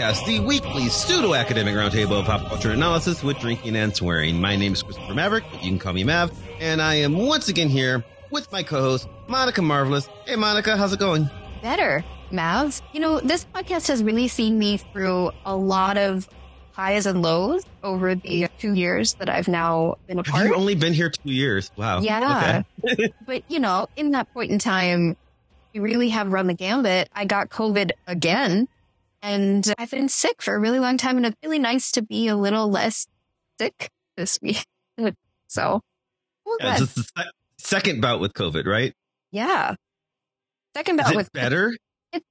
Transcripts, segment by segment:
Vox Popcast, the weekly pseudo academic roundtable of pop culture analysis with drinking and swearing. My name is Christopher Maverick, but you can call me Mav, and I am once again here with my co-host Monica Marvelous. Hey Monica, how's it going? Better, Mav. You know, this podcast has really seen me through a lot of highs and lows over the two years that I've now been a part. You've only been here two years. Wow. Yeah. Okay. but you know, in that point in time, we really have run the gambit. I got COVID again and I've been sick for a really long time and it's really nice to be a little less sick this week. so, well, Yeah, just the sec- second bout with COVID, right? yeah. Second bout it with better?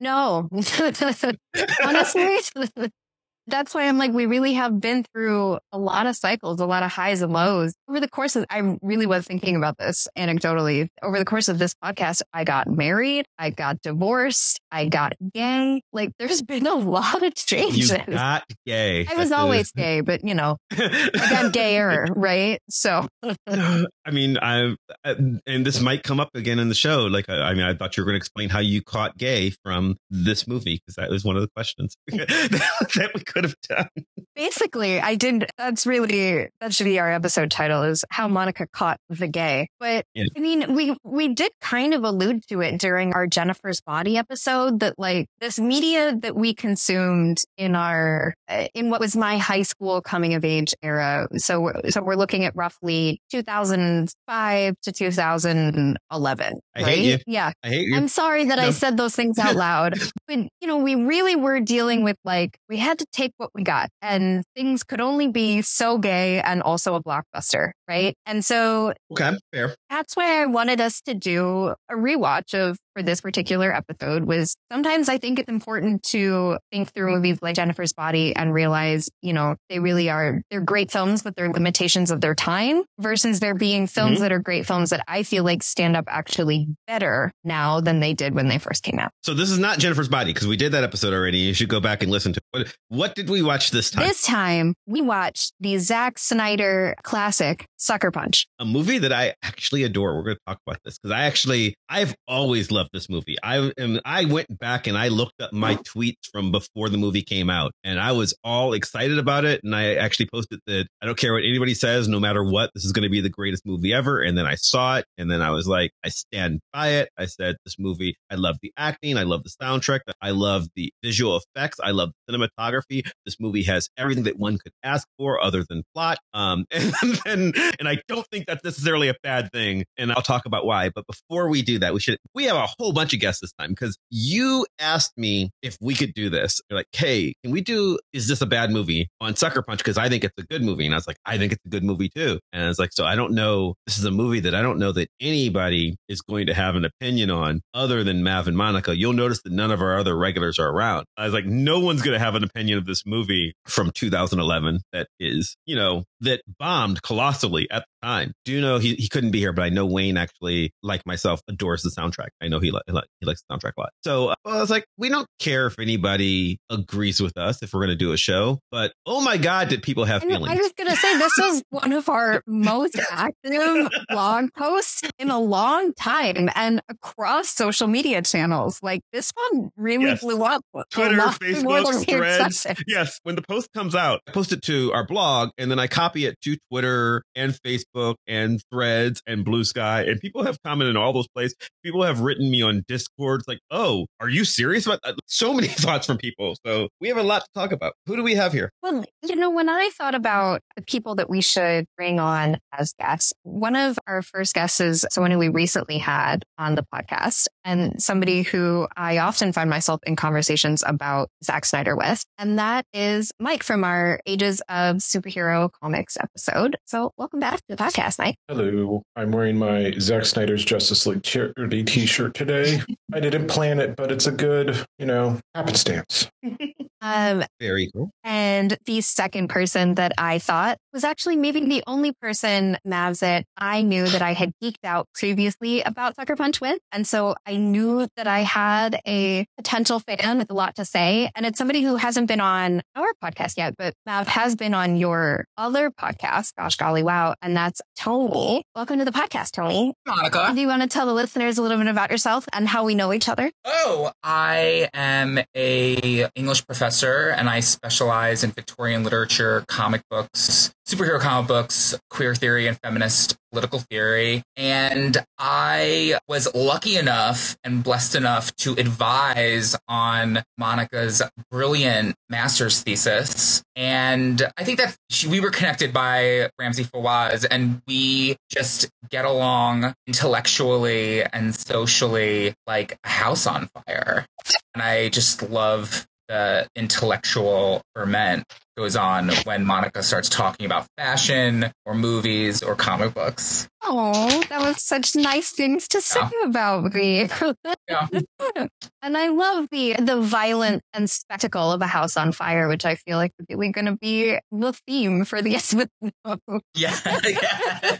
No, honestly, that's why I'm like, we really have been through a lot of cycles, a lot of highs and lows over the course of, I really was thinking about this anecdotally. Over the course of this podcast, I got married, I got divorced, I got gay. Like there's been a lot of changes. You got gay. I was always gay, but you know, I got gayer, right? So I mean, I uh, and this might come up again in the show. Like, I, I mean, I thought you were going to explain how you caught gay from this movie because that was one of the questions that we could have done. basically i did that's really that should be our episode title is how monica caught the gay but Yeah. i mean we we did kind of allude to it during our jennifer's body episode that like this media that we consumed in our uh, in what was my high school coming of age era so so we're looking at roughly 2005 to 2011 I hate you. yeah I hate you. I'm sorry that I said those things out loud. but, you know, we really were dealing with like, we had to take what we got and things could only be so gay and also a blockbuster. Right. And so okay, fair. that's why I wanted us to do a rewatch of for this particular episode was sometimes I think it's important to think through movies like Jennifer's Body and realize, you know, they really are they're great films, but they're limitations of their time versus there being films Mhm. that are great films that I feel like stand up actually better now than they did when they first came out. So this is not Jennifer's body because we did that episode already. You should go back and listen to what. What did we watch this time? This time we watched the Zack Snyder classic Sucker Punch. a movie that I actually adore. We're going to talk about this because I actually I've always loved this movie. I am I went back and I looked up my tweets from before the movie came out, and I was all excited about it. And I actually posted that I don't care what anybody says, no matter what, this is going to be the greatest movie ever. And then I saw it, and then I was like, I stand by it. I said this movie. I love the acting. I love the soundtrack. I love the visual effects. I love the cinematography. This movie has everything that one could ask for, other than plot. Um, and then and I don't think that's necessarily a bad thing. And I'll talk about why. But before we do that, we should we have a whole bunch of guests this time because you asked me if we could do this. You're like, hey, can we do is this a bad movie on Sucker Punch? Because I think it's a good movie. And I was like, I think it's a good movie too. And I was like, so I don't know. This is a movie that I don't know that anybody is going to have an opinion on other than Mav and Monica. You'll notice that none of our other regulars are around. I was like, no one's going to have an opinion of this movie from 2011 that is, you know, that bombed colossally at time. Do you know he, he couldn't be here, but I know Wayne actually, like myself, adores the soundtrack. I know he, li- he li- he likes the soundtrack a lot. So uh, I was like, we don't care if anybody agrees with us if we're going to do a show, but oh my God, did people have And feelings? I was going to say, this was one of our most active blog posts in a long time and across social media channels. Like this one really Yes. blew up. Twitter, Facebook, Threads. Yes, when the post comes out, I post it to our blog and then I copy it to Twitter and Facebook and Threads and Blue Sky. And people have commented in all those places. People have written me on Discord. It's like, oh, are you serious about that? So many thoughts from people. So we have a lot to talk about. Who do we have here? Well, you know, when I thought about the people that we should bring on as guests, one of our first guests is someone who we recently had on the podcast and somebody who I often find myself in conversations about Zack Snyder with. And that is Mike from our Ages of Superhero Comics episode. So welcome back to podcast, Mike. Hello, I'm wearing my Zack Snyder's Justice League charity T-shirt today. I didn't plan it, but it's a good, you know, happenstance. Um, Very cool. And the second person that I thought was actually maybe the only person, Mavs, that I knew that I had geeked out previously about Sucker Punch with. And so I knew that I had a potential fan with a lot to say. And it's somebody who hasn't been on our podcast yet, but Mav has been on your other podcast, Gosh Golly Wow. And that's Tony. Welcome to the podcast, Tony. Monica. Do you want to tell the listeners a little bit about yourself and how we know each other? Oh, I am a English professor and I specialize in Victorian literature, comic books, superhero comic books, queer theory and feminist political theory. And I was lucky enough and blessed enough to advise on Monica's brilliant master's thesis. And I think that she, we were connected by Ramzi Fawaz and we just get along intellectually and socially like a house on fire. And I just love the intellectual ferment goes on when Monica starts talking about fashion or movies or comic books. Oh, that was such nice things to say Yeah. about me. Yeah. and I love the the violent and spectacle of a house on fire, which I feel like is really going to be the theme for the episode. Yeah. yeah.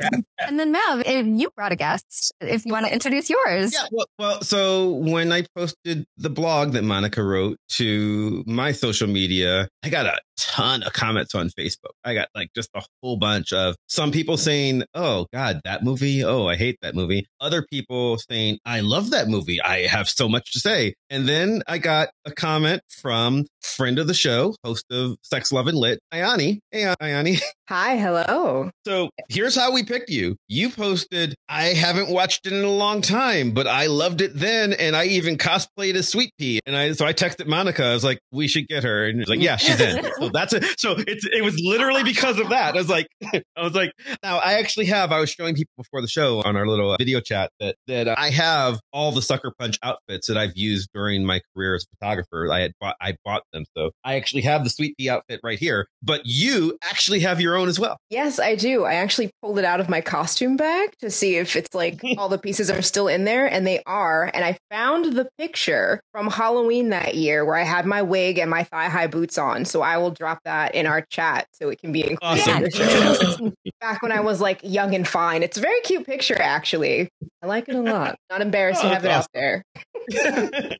and then Mav, if you brought a guest, if you want to introduce yours. Yeah, well, well, so when I posted the blog that Monica wrote to my social media, I got a ton of comments on Facebook. I got like just a whole bunch of some people saying, "Oh God, that movie! Oh, I hate that movie." Other people saying, "I love that movie. I have so much to say." And then I got a comment from friend of the show, host of Sex, Love, and Lit, Ayani. Hey, Ayani. Hi, hello. So here's how we picked you. You posted, I haven't watched it in a long time, but I loved it then. And I even cosplayed as Sweet Pea. And I, so I texted Monica. I was like, we should get her. And she's like, yeah, she's in. so that's it. So it's, it was literally because of that. I was like, I was like, now I actually have, I was showing people before the show on our little uh, video chat that, that uh, I have all the Sucker Punch outfits that I've used during my career as a photographer. I had bought, I bought them. So I actually have the Sweet Pea outfit right here, but you actually have your own as well. Yes, I do. I actually pulled it out of my costume bag to see if it's like all the pieces are still in there, and they are. And I found the picture from Halloween that year where I had my wig and my thigh high boots on. So I will drop that in our chat so it can be included Awesome. Back when I was like young and fine. It's a very cute picture, actually. I like it a lot. Not oh, embarrassed Oh, to have it out there.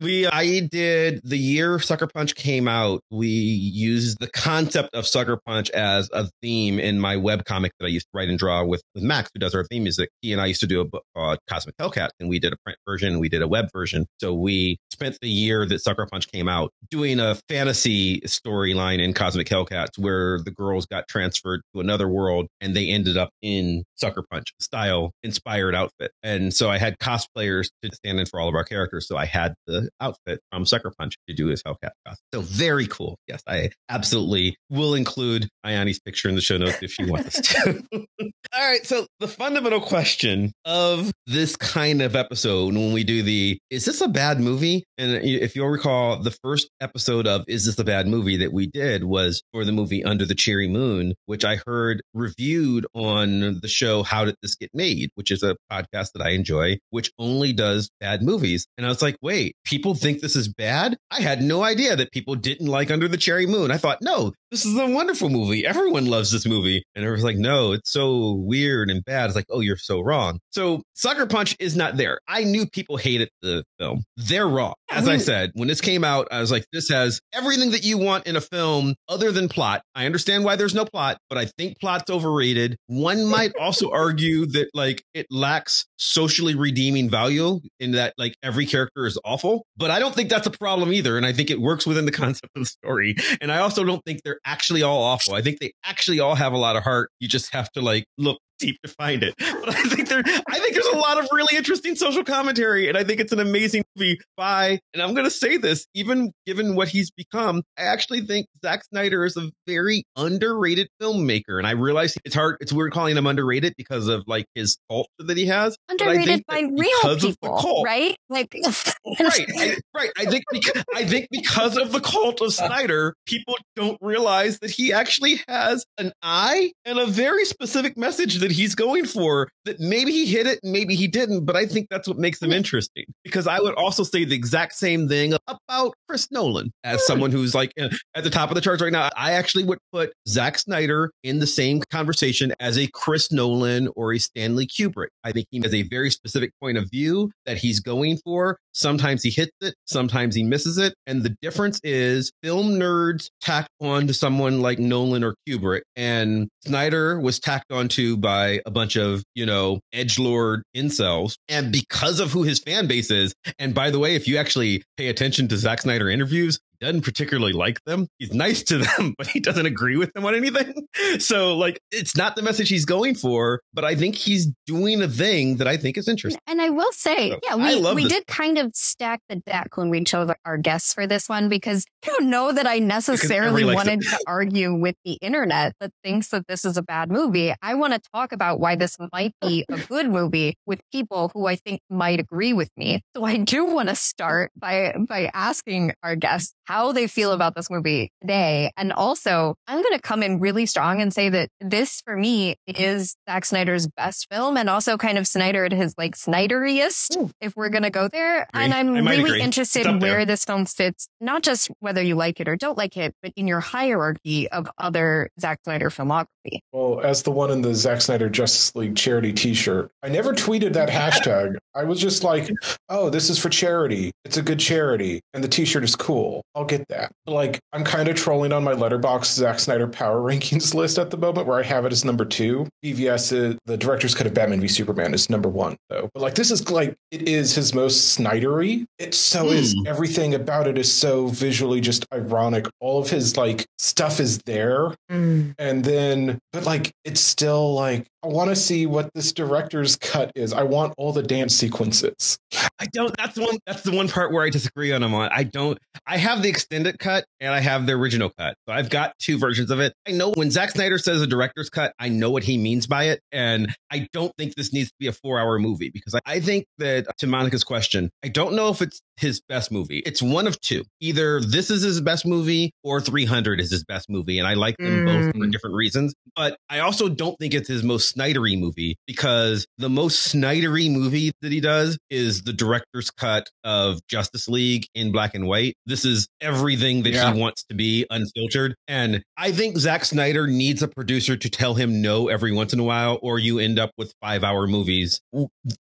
we I did the year Sucker Punch came out. We used the concept of Sucker Punch as a theme in my web comic that I used to write and draw with, with Max, who does our theme music. He and I used to do a book called Cosmic Hellcat, and we did a print version and we did a web version. So we spent the year that Sucker Punch came out doing a fantasy storyline in Cosmic Hellcats where the girls got transferred to another world and they ended up in Sucker Punch style inspired outfit. And so I had cosplayers to stand in for all of our characters. So I had the outfit from Sucker Punch to do his Hellcat costume. So very cool. Yes, I absolutely will include Ayani's picture in the show notes if you want us to. all right. So the fundamental question of this kind of episode when we do the is this a bad movie? And if you'll recall, the first episode of Is This a Bad Movie that we did was for the movie Under the Cherry Moon, which I heard reviewed on the show How Did This Get Made, which is a podcast that I enjoy, which only does bad movies. And I was like, wait, people think this is bad? I had no idea that people didn't like Under the Cherry Moon. I thought, no, this is a wonderful movie. Everyone loves this movie. And it was like, no, it's so weird and bad. It's like, oh, you're so wrong. So Sucker Punch is not there. I knew people hated the film. They're wrong. As I hmm. said, when this came out, I was like, this has everything that you want in a film other than plot. I understand why there's no plot, but I think plot's overrated. One might also argue that like it lacks socially redeeming value in that like every character is awful, but I don't think that's a problem either. And I think it works within the concept of the story. And I also don't think they're actually all awful. I think they actually all have a lot of heart. You just have to like look deep to find it. But I think there, I think there's a lot of really interesting social commentary, and I think it's an amazing movie by. And I'm going to say this, even given what he's become, I actually think Zack Snyder is a very underrated filmmaker. And I realize it's hard, it's weird calling him underrated because of like his culture that he has. Underrated by real because of the people, cult- right? Like, right, I, right. I think because, I think because of the cult of Snyder, people don't realize that he actually has an eye and a very specific message that that he's going for that maybe he hit it, maybe he didn't, but I think that's what makes him interesting. Because I would also say the exact same thing about Chris Nolan as hmm. someone who's like at the top of the charts right now. I actually would put Zack Snyder in the same conversation as a Chris Nolan or a Stanley Kubrick. I think he has a very specific point of view that he's going for. Sometimes he hits it, sometimes he misses it. And the difference is film nerds tacked on to someone like Nolan or Kubrick, and Snyder was tacked onto by a bunch of, you know, edge lord incels. And because of who his fan base is, and by the way, if you actually pay attention to Zack Snyder interviews, doesn't particularly like them. He's nice to them, but he doesn't agree with them on anything. So, like, it's not the message he's going for, but I think he's doing a thing that I think is interesting. And I will say, So, yeah, we, we this. did kind of stack the deck when we chose our guests for this one because I don't know that I necessarily wanted to argue with the internet that thinks that this is a bad movie. I want to talk about why this might be a good movie with people who I think might agree with me. So I do want to start by by asking our guests how they feel about this movie today. And also, I'm going to come in really strong and say that this for me is Zack Snyder's best film and also kind of Snyder at his like Snyderiest, if we're going to go there. Agree. And I'm really agree. interested in up there. where this film fits, not just whether you like it or don't like it, but in your hierarchy of other Zack Snyder filmography. Well, as the one in the Zack Snyder Justice League charity T-shirt, I never tweeted that hashtag. I was just like, "Oh, this is for charity. It's a good charity, and the T-shirt is cool. I'll get that." Like, I'm kind of trolling on my Letterboxd Zack Snyder Power Rankings list at the moment, where I have it as number two. BVS, is, the director's cut of Batman v Superman, is number one, though. But like, this is like it is his most Snydery. It so is Hmm. everything about it is so visually just ironic. All of his like stuff is there and then but like it's still like i want to see what this director's cut is i want all the dance sequences I don't. That's the one. That's the one part where I disagree on him on. I don't. I have the extended cut and I have the original cut. So I've got two versions of it. I know when Zack Snyder says a director's cut, I know what he means by it, and I don't think this needs to be a four-hour movie because I, I think that to Monica's question, I don't know if it's his best movie. It's one of two. Either this is his best movie or 300 is his best movie, and I like them both for Mm. different reasons. But I also don't think it's his most Snydery movie because the most Snydery movie that he does is the director's cut of Justice League in black and white. This is everything that Yeah. he wants to be unfiltered. And I think Zack Snyder needs a producer to tell him no every once in a while, or you end up with five hour movies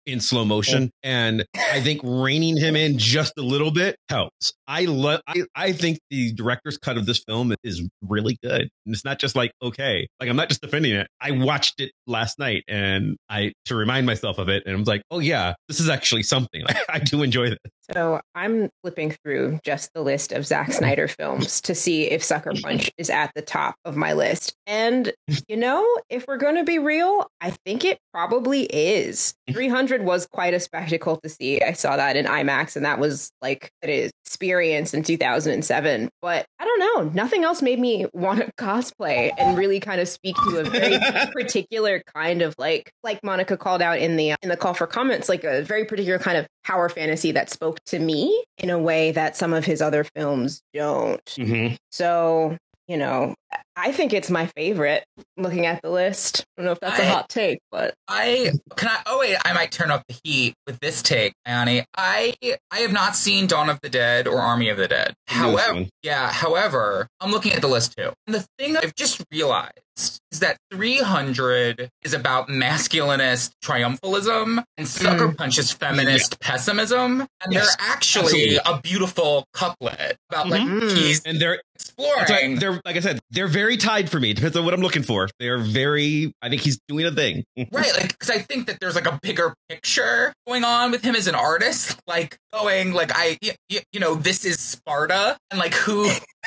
in slow motion. And I think reining him in just a little bit helps. I love I, I think the director's cut of this film is really good. And it's not just like, okay, like I'm not just defending it. I watched it last night and I to remind myself of it and I was like, oh yeah, this is actually something. I do enjoy this. So I'm flipping through just the list of Zack Snyder films to see if Sucker Punch is at the top of my list. And, you know, if we're going to be real, I think it probably is. 300 was quite a spectacle to see. I saw that in IMAX, and that was like an experience in 2007. But I don't know. Nothing else made me want to cosplay and really kind of speak to a very particular kind of like like Monica called out in the uh, in the call for comments like a very particular kind of power fantasy that spoke to me in a way that some of his other films don't. Mm-hmm. So, you know, I think it's my favorite looking at the list. I don't know if that's a I- hot take, but I can I oh wait, I might turn up the heat with this take, Ayani. I I have not seen Dawn of the Dead or Army of the Dead. However, yeah, however, I'm looking at the list too. And the thing I've just realized is that 300 is about masculinist triumphalism and Sucker Punch is feminist pessimism. And Yes, they're actually absolutely. a beautiful couplet about like Mhm. he's And they're exploring. Right. They're like I said, they're very tied for me. Depends on what I'm looking for. They're very. I think he's doing a thing. right like because i think that there's like a bigger picture going on with him as an artist like going like I, you know this is sparta and like who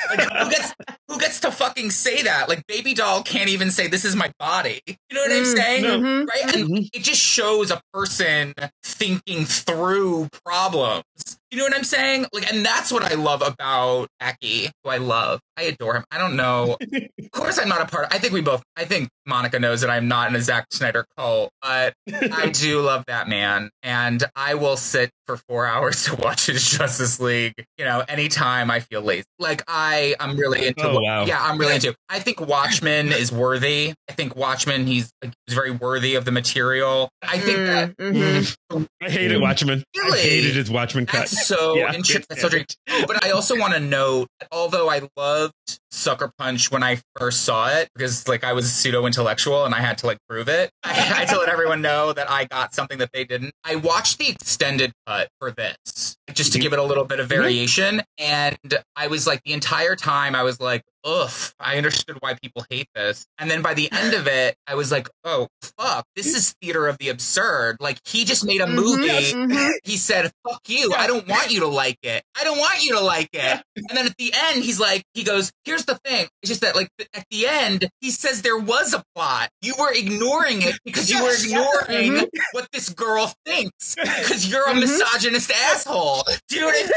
like who gets who gets to fucking say that like baby doll can't even say this is my body you know what i'm Mm, saying mhm. right and Mhm. it just shows a person thinking through problems You know what I'm saying? Like, and that's what I love about Aki, who I love. I adore him. I don't know. of course, I'm not a part. I think we both. I think Monica knows that I'm not in a Zack Snyder cult, but I do love that man, and I will sit for four hours to watch his Justice League. You know, anytime I feel lazy. Like I, I'm really into. Oh, wow. Yeah, I'm really into. I think Watchmen is worthy. I think Watchmen. He's like, he's very worthy of the material. I think that Mm, mhm. I hated Watchmen. Really? I hated his Watchmen cut. that's so Yeah. interesting. That's so great. Oh, but I also want to note, although I loved Sucker Punch when I first saw it, because like I was pseudo intellectual and I had to like prove it, I had to let everyone know that I got something that they didn't. I watched the extended cut for this just to Mhm. give it a little bit of variation, and I was like the entire time I was like. Ugh, I understood why people hate this. And then by the end of it, I was like, oh, fuck, this is theater of the absurd. Like, he just made a Mhm, movie he said, fuck you. I don't want you to like it. I don't want you to like it. And then at the end, he's like, he goes, here's the thing. It's just that, like, at the end, he says there was a plot. You were ignoring it because you were ignoring what this girl thinks because you're a Mhm. misogynist asshole. Do you know what I'm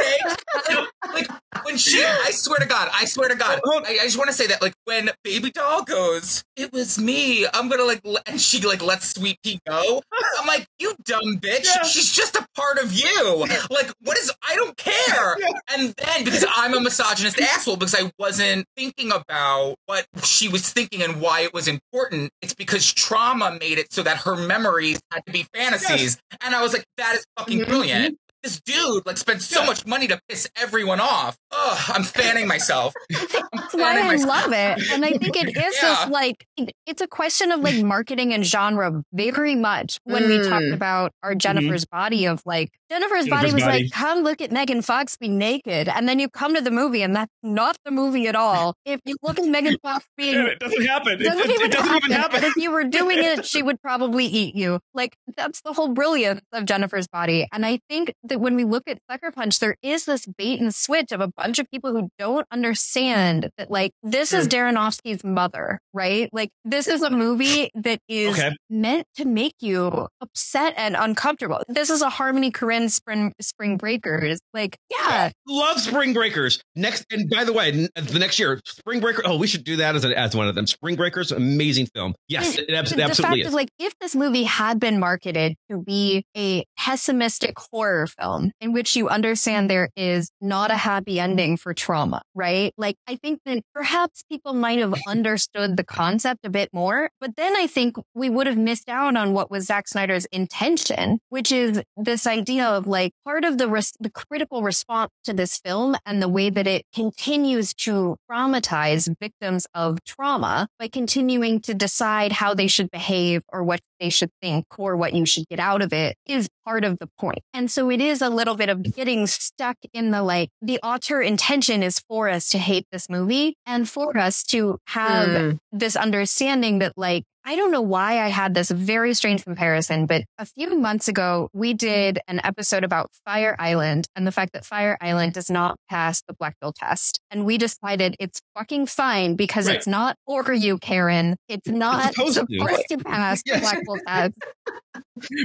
saying? like, when she, I swear to God, I swear to God, I, I just want to say that, like, when Baby Doll goes, it was me. I'm gonna like, le-, and she like lets Sweet Pea go. I'm like, you dumb bitch. Yeah. She's just a part of you. Like, what is? I don't care. And then because I'm a misogynist asshole because I wasn't thinking about what she was thinking and why it was important. It's because trauma made it so that her memories had to be fantasies. And I was like, that is fucking Mhm. brilliant. This dude like spent so Yeah. much money to piss everyone off. Ugh, I'm fanning myself. I'm That's why I myself. love it. And I think it is Yeah. this like it's a question of like marketing and genre very much when we talked Mm. about our Jennifer's body of like Jennifer's, body was body. like, come look at Megan Fox be naked. And then you come to the movie and that's not the movie at all. If you look at Megan Fox being Yeah, it doesn't happen. It, doesn't it- even it doesn't happen. even happen. And if you were doing it, she would probably eat you. Like that's the whole brilliance of Jennifer's body. And I think that when we look at Sucker Punch, there is this bait and switch of a bunch of people who don't understand that like this is Darrenofsky's mother, right? Like this is a movie that is Okay. meant to make you upset and uncomfortable. This is a Harmony Korine Spring Spring Breakers. Like, yeah, Love Spring Breakers. Next, and by the way, uh, the next year, Spring Breaker. Oh, we should do that as a, as one of them. Spring Breakers, amazing film. Yes, it, abs- it the absolutely fact is. is like if this movie had been marketed to be a pessimistic horror film in which you understand there is not a happy ending for trauma, right? Like I think that perhaps people might have understood the concept a bit more, but then I think we would have missed out on what was Zack Snyder's intention, which is this idea of like part of the res- the critical response to this film and the way that it continues to traumatize victims of trauma by continuing to decide how they should behave or what they should think or what you should get out of it is part of the point. And so it is a little bit of getting stuck in the like, the author intention is for us to hate this movie and for us to have Mm. this understanding that like I don't know why I had this very strange comparison, but a few months ago we did an episode about Fire Island and the fact that Fire Island does not pass the Bechdel test. And we decided it's fucking fine because Right. it's not for you, Karen. It's not supposed supposed, to. to pass Yes. the Bechdel test.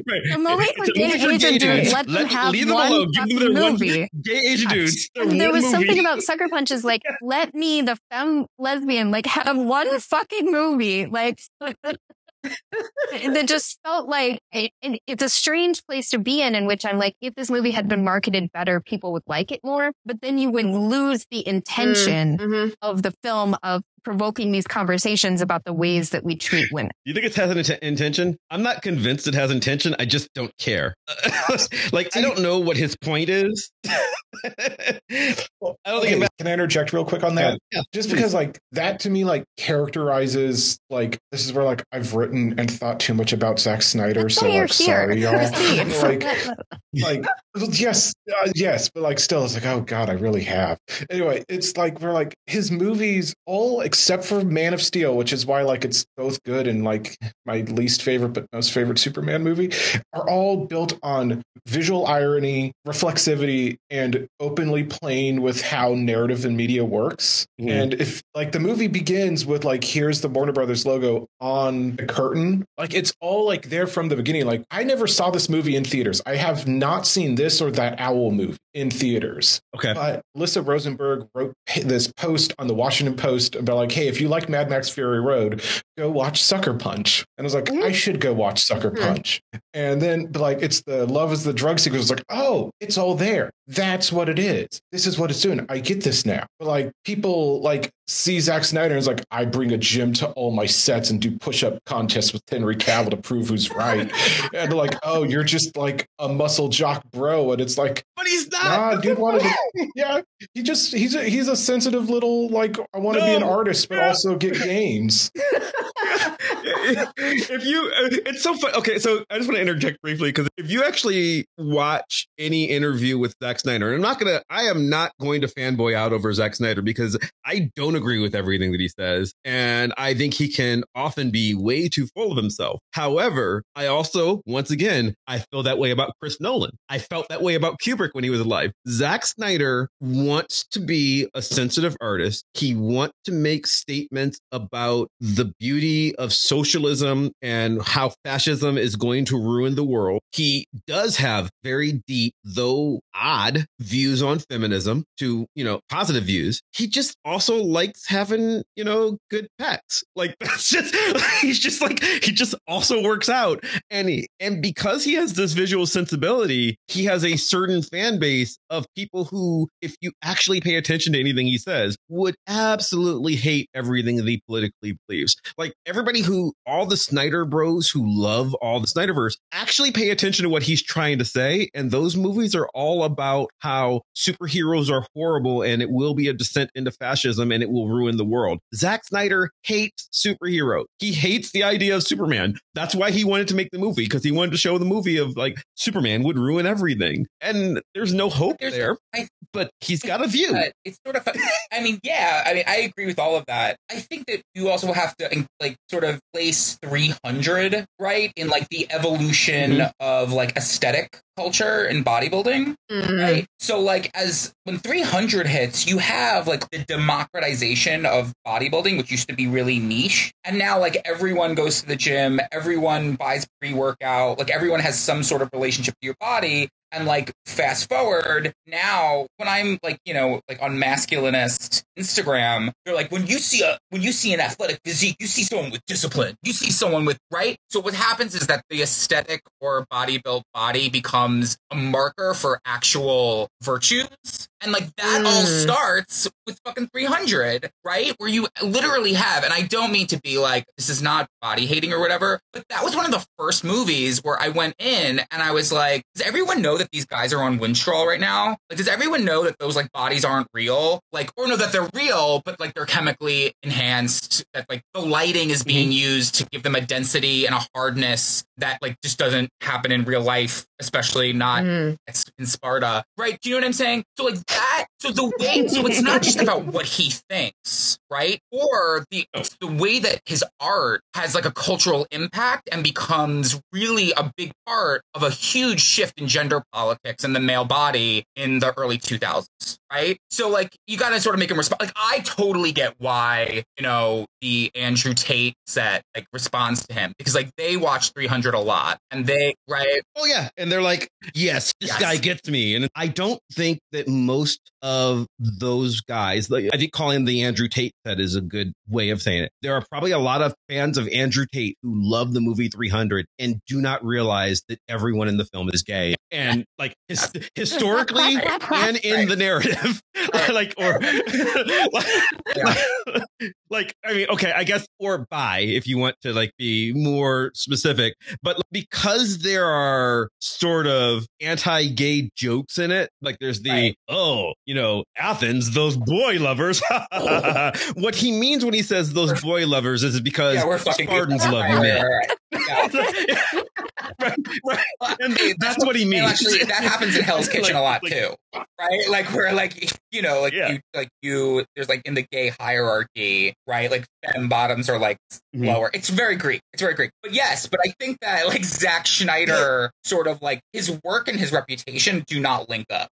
Right. The movie It's for gay movie for Asian dudes, dudes. let them have leave them one alone. Give them their one- movie. Gay Asian dudes. There was movie. something about Sucker Punch is like, let me, the femme lesbian, like have one fucking movie. Like, that just felt like it, it- it's a strange place to be in, in which I'm like, if this movie had been marketed better, people would like it more. But then you would lose the intention Mhm. of the film of provoking these conversations about the ways that we treat women. You think it has an int- intention? I'm not convinced it has intention. I just don't care. like I don't know what his point is. I don't think Okay, it can I interject real quick on that? Yeah, Just please. because like that to me like characterizes like this is where like I've written and thought too much about Zack Snyder, That's so why you're like sorry y'all. Like like yes uh, yes but like still it's like oh god i really have anyway it's like we're like his movies all except for man of steel which is why like it's both good and like my least favorite but most favorite superman movie are all built on visual irony reflexivity and openly playing with how narrative and media works. Mhm. And if like the movie begins with like here's the Warner Brothers logo on the curtain, like it's all like there from the beginning. Like I never saw this movie in theaters. I have not seen this or that Owl movie in theaters. Okay. But Alyssa Rosenberg wrote this post on the Washington Post about like, hey, if you like Mad Max Fury Road, go watch Sucker Punch. And I was like, I should go watch Sucker Hmm. Punch. And then but like it's the love is the drug sequence. It's like, oh, it's all there. That's what it is. This is what it's doing. I get this now. But like people like see Zack Snyder and is like, I bring a gym to all my sets and do push-up contests with Henry Cavill to prove who's right. and they're like, oh, you're just like a muscle jock bro. And it's like, But he's not. Nah, dude wanted to. Yeah, he just he's a he's a sensitive little like I want to be an artist, but also get games. if you it's so fun okay so i just want to interject briefly because if you actually watch any interview with Zack Snyder and i'm not gonna i am not going to fanboy out over Zack Snyder because i don't agree with everything that he says and i think he can often be way too full of himself however i also once again i feel that way about chris nolan i felt that way about kubrick when he was alive Zack Snyder wants to be a sensitive artist he wants to make statements about the beauty of socialism and how fascism is going to ruin the world. He does have very deep, though odd, views on feminism to, you know, positive views. He just also likes having, you know, good pets. Like that's just he's just like he just also works out. And he, and because he has this visual sensibility, he has a certain fan base of people who, if you actually pay attention to anything he says, would absolutely hate everything that he politically believes. Like everybody who, all the Snyder bros who love all the Snyderverse actually pay attention to what he's trying to say. And those movies are all about how superheroes are horrible and it will be a descent into fascism and it will ruin the world. Zack Snyder hates superheroes. He hates the idea of Superman. That's why he wanted to make the movie because he wanted to show the movie of like Superman would ruin everything. And there's no hope There's- there, I- but he's got a view. It's sort of, I mean, yeah, I mean, I agree with all of that. I think that you also have to like sort of place 300 right in like the evolution Mhm. of like aesthetic culture and bodybuilding. Mhm. Right. So like as when 300 hits, you have like the democratization of bodybuilding, which used to be really niche. And now like everyone goes to the gym, everyone buys pre-workout, like everyone has some sort of relationship to your body. And like fast forward now, when I'm like, you know, like on masculinist Instagram, they're like, when you see a when you see an athletic physique, you see someone with discipline. You see someone with right. So what happens is that the aesthetic or body built body becomes a marker for actual virtues. And like that all Mm. starts with fucking 300, right? Where you literally have, and I don't mean to be like, this is not body hating or whatever, but that was one of the first movies where I went in and I was like, does everyone know that these guys are on Winstrol right now? Like, does everyone know that those like bodies aren't real? Like, or know that they're real, but like they're chemically enhanced, that like the lighting is being mm-hmm. used to give them a density and a hardness that like just doesn't happen in real life, especially not mm. it's in Sparta, right? Do you know what I'm saying? So like that, so the way, so it's not just about what he thinks, right? Or the oh. the way that his art has like a cultural impact and becomes really a big part of a huge shift in gender politics and the male body in the early 2000s, right? So like you got to sort of make him respond. Like I totally get why you know the Andrew Tate set like responds to him because like they watch 300 a lot and they right Oh yeah, and they're like, "Yes, this Yes. guy gets me." And I don't think that most of those guys, like I think calling the Andrew Tate that is a good way of saying it. There are probably a lot of fans of Andrew Tate who love the movie 300 and do not realize that everyone in the film is gay. And like his, historically and in the narrative, like or like Like i mean, okay, I guess or bi if you want to like be more specific, but because there are sort of anti-gay jokes in it, like there's the Right. oh, you know, Athens, those boy lovers. what he means when he says those boy lovers is because yeah, Spartans right, love right, men. right, right. Yeah. right, right. And that's what he means. Actually, that happens in Hell's Kitchen a lot Like- too, right? Like where like you know, like Yeah. you like you there's like in the gay hierarchy, right? Like femme bottoms are like Mhm. lower. It's very Greek. It's very Greek. But yes, but I think that like Zack Snyder sort of like his work and his reputation do not link up.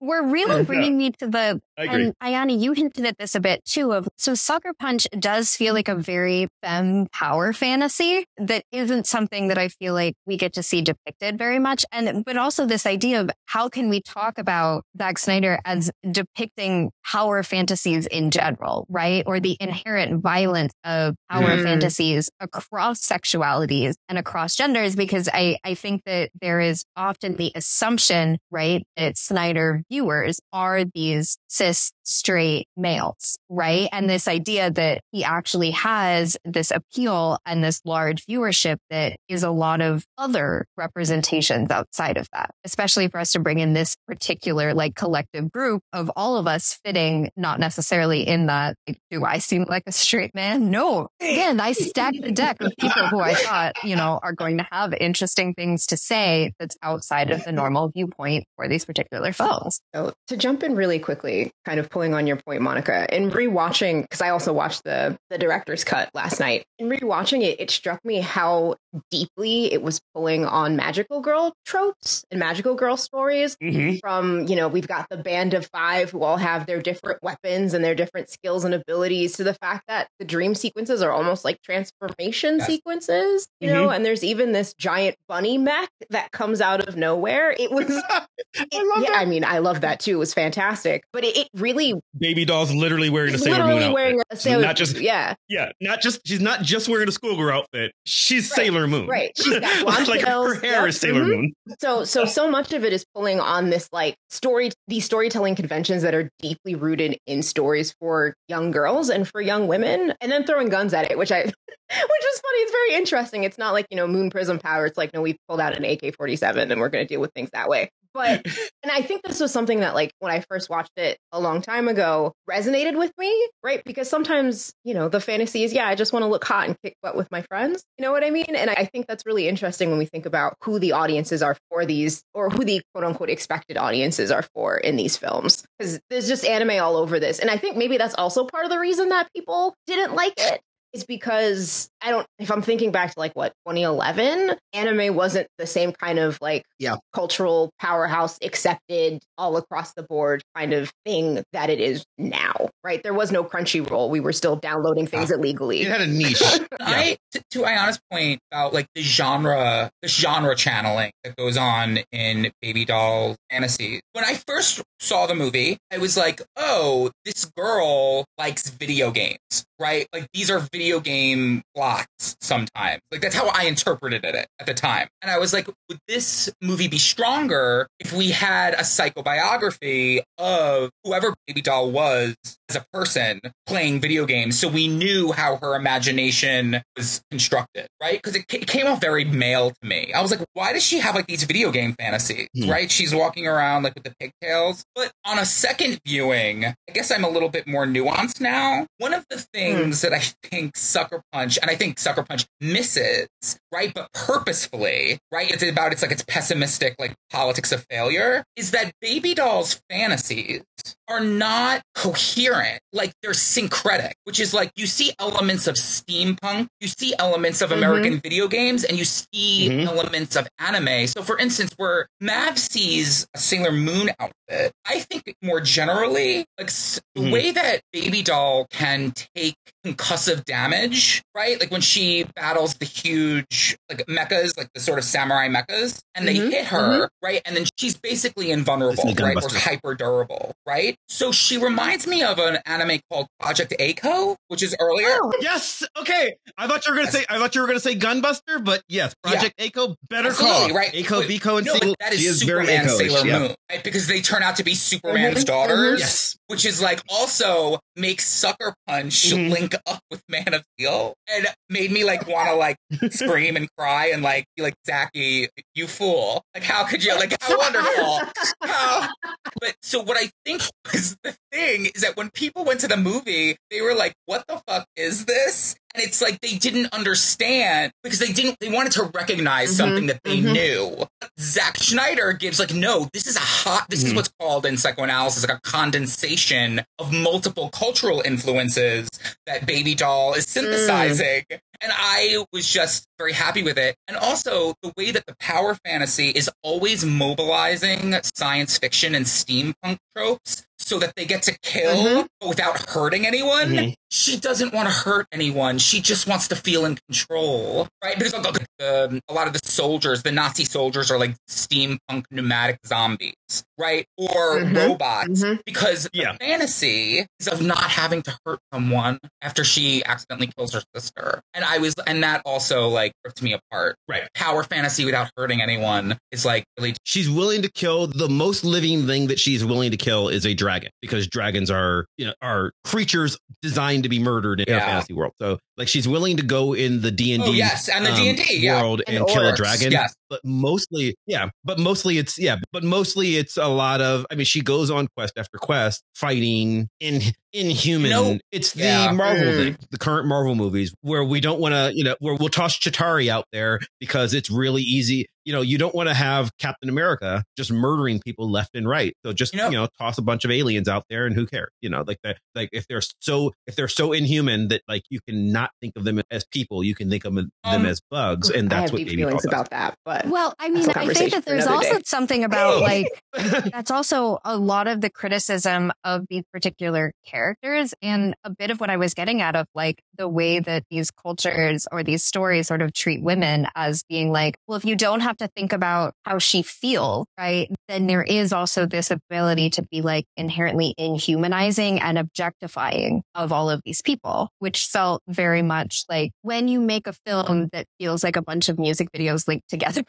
We're really Yeah. bringing me to the I agree. And Ayani, you hinted at this a bit too. Of so, Sucker Punch does feel like a very femme power fantasy that isn't something that I feel like we get to see depicted very much. And but also this idea of how can we talk about Zack Snyder as depicting power fantasies in general, right? Or the inherent violence of power Mhm. fantasies across sexualities and across genders, because I I think that there is often the assumption, right, that Snyder viewers are these cis straight males, right? And this idea that he actually has this appeal and this large viewership that is a lot of other representations outside of that, especially for us to bring in this particular like collective group of all of us fitting not necessarily in that. Like, do I seem like a straight man? No. Again, I stacked the deck of people who I thought, you know, are going to have interesting things to say that's outside of the normal viewpoint for these particular films. So to jump in really quickly, kind of pulling on your point, Monica, in rewatching, because I also watched the the director's cut last night. In rewatching it, it struck me how deeply it was pulling on magical girl tropes and magical girl stories. Mhm. From you know, we've got the band of five who all have their different weapons and their different skills and abilities. To the fact that the dream sequences are almost like transformation Yes. sequences, you know, and there's even this giant bunny mech that comes out of nowhere. It was I it- yeah, that. I mean, I love that too. It was fantastic. But it, it really Baby doll's literally wearing a Sailor literally Moon outfit. a sailor not just yeah, yeah, not just she's not just wearing a schoolgirl outfit. She's Sailor Moon. right. She's got blonde like her hair yep, is Sailor mhm. Moon. So so so much of it is pulling on this like story these storytelling conventions that are deeply rooted in stories for young girls and for young women and then throwing guns at it, which I which was funny. It's very interesting. It's not like, you know, moon prism power. It's like, no, we pulled out an AK forty seven and we're gonna deal with things that way. But and I think this was something that like when I first watched it a long time ago resonated with me, right? Because sometimes, you know, the fantasy is, yeah, I just want to look hot and kick butt with my friends. You know what I mean? And I think that's really interesting when we think about who the audiences are for these or who the quote unquote expected audiences are for in these films. Because there's just anime all over this. And I think maybe that's also part of the reason that people didn't like it is because I don't, if I'm thinking back to like what, 2011, anime wasn't the same kind of like Yeah. cultural powerhouse accepted all across the board kind of thing that it is now, right? There was no Crunchyroll. We were still downloading things illegally. It had a niche. I to, to Ayani's point about like the genre, the genre channeling that goes on in baby doll fantasies. When I first saw the movie, I was like, "Oh, this girl likes video games, right? Like these are video game plots sometimes. Like that's how I interpreted it at the time." And I was like, "Would this movie be stronger if we had a psychobiography of whoever baby doll was as a person playing video games so we knew how her imagination was constructed right because it, it came off very male to me i was like why does she have like these video game fantasies Hmm. right she's walking around like with the pigtails but on a second viewing i guess i'm a little bit more nuanced now. One of the things hmm. that i think sucker punch and i think sucker punch misses right but purposefully right it's about it's like it's pessimistic like politics of failure is that baby doll's fantasies are not coherent. Like they're syncretic, which is like you see elements of steampunk, you see elements of American video games, and you see Mhm. elements of anime. So, for instance, where Mav sees a Sailor Moon outfit, I think more generally, like s- the way that Baby Doll can take concussive damage, right? Like when she battles the huge like mechas, like the sort of samurai mechas, and they Mhm, hit her, right? And then she's basically invulnerable, It's the right? Or hyper durable, right? So she reminds me of an anime called Project A-ko, which is earlier. Oh, yes. Okay. I thought you were gonna say. I thought you were gonna say Gunbuster, but yes, Project A-ko. Better Absolutely, call. right. Echo, Wait, B-ko, and no, Seal. but that is, she is very Superman Sailor yeah. Moon, right? Because they turn out to be Superman's Mhm, daughters. Yes. Which is like also makes Sucker Punch Mhm. link up with Man of Steel and made me like want to like scream and cry and like be like Zachy, you fool! Like how could you? Like how wonderful! How? But so what I think was the thing is that when people went to the movie, they were like, "What the fuck is this?" And it's like they didn't understand because they didn't, they wanted to recognize Mhm, something that they mhm. knew. Zack Snyder gives like, no, this is a hot, this is Mhm. what's called in psychoanalysis like a condensation of multiple cultural influences that Baby Doll is synthesizing. And I was just very happy with it. And also the way that the power fantasy is always mobilizing science fiction and steampunk tropes so that they get to kill Mhm. but without hurting anyone. Mhm. She doesn't want to hurt anyone. She just wants to feel in control, right? Because look, um, a lot of the soldiers, the Nazi soldiers, are like steampunk pneumatic zombies, right? Or Mhm. robots. Mhm. Because Yeah. the fantasy is of not having to hurt someone after she accidentally kills her sister. And I was, and that also like ripped me apart. Right. Power fantasy without hurting anyone is like really she's willing to kill the most living thing that she's willing to kill is a dragon because dragons are you know are creatures designed to be murdered in Yeah. a fantasy world. So like she's willing to go in the D and Oh, D yes, and the D&D, yeah. world and, And kill a dragon. yes. But mostly, yeah. But mostly it's yeah. But mostly it's a lot of. I mean, she goes on quest after quest fighting in inhuman. It's the Yeah. Marvel, Mm. thing, the current Marvel movies where we don't want to, you know, where we'll toss Chitauri out there because it's really easy. You know, you don't want to have Captain America just murdering people left and right. So just You you know- know, toss a bunch of aliens out there and who cares? You know, like that. Like if they're so if they're so inhuman that like you can not think of them as people, you can think of them Um, as bugs, and I that's have what deep feelings about that, but Well, I mean, I think that there's also day. something about like that's also a lot of the criticism of these particular characters and a bit of what I was getting at of like the way that these cultures or these stories sort of treat women as being like, well, if you don't have to think about how she feels, right, then there is also this ability to be like inherently inhumanizing and objectifying of all of these people, which felt very much like when you make a film that feels like a bunch of music videos linked together,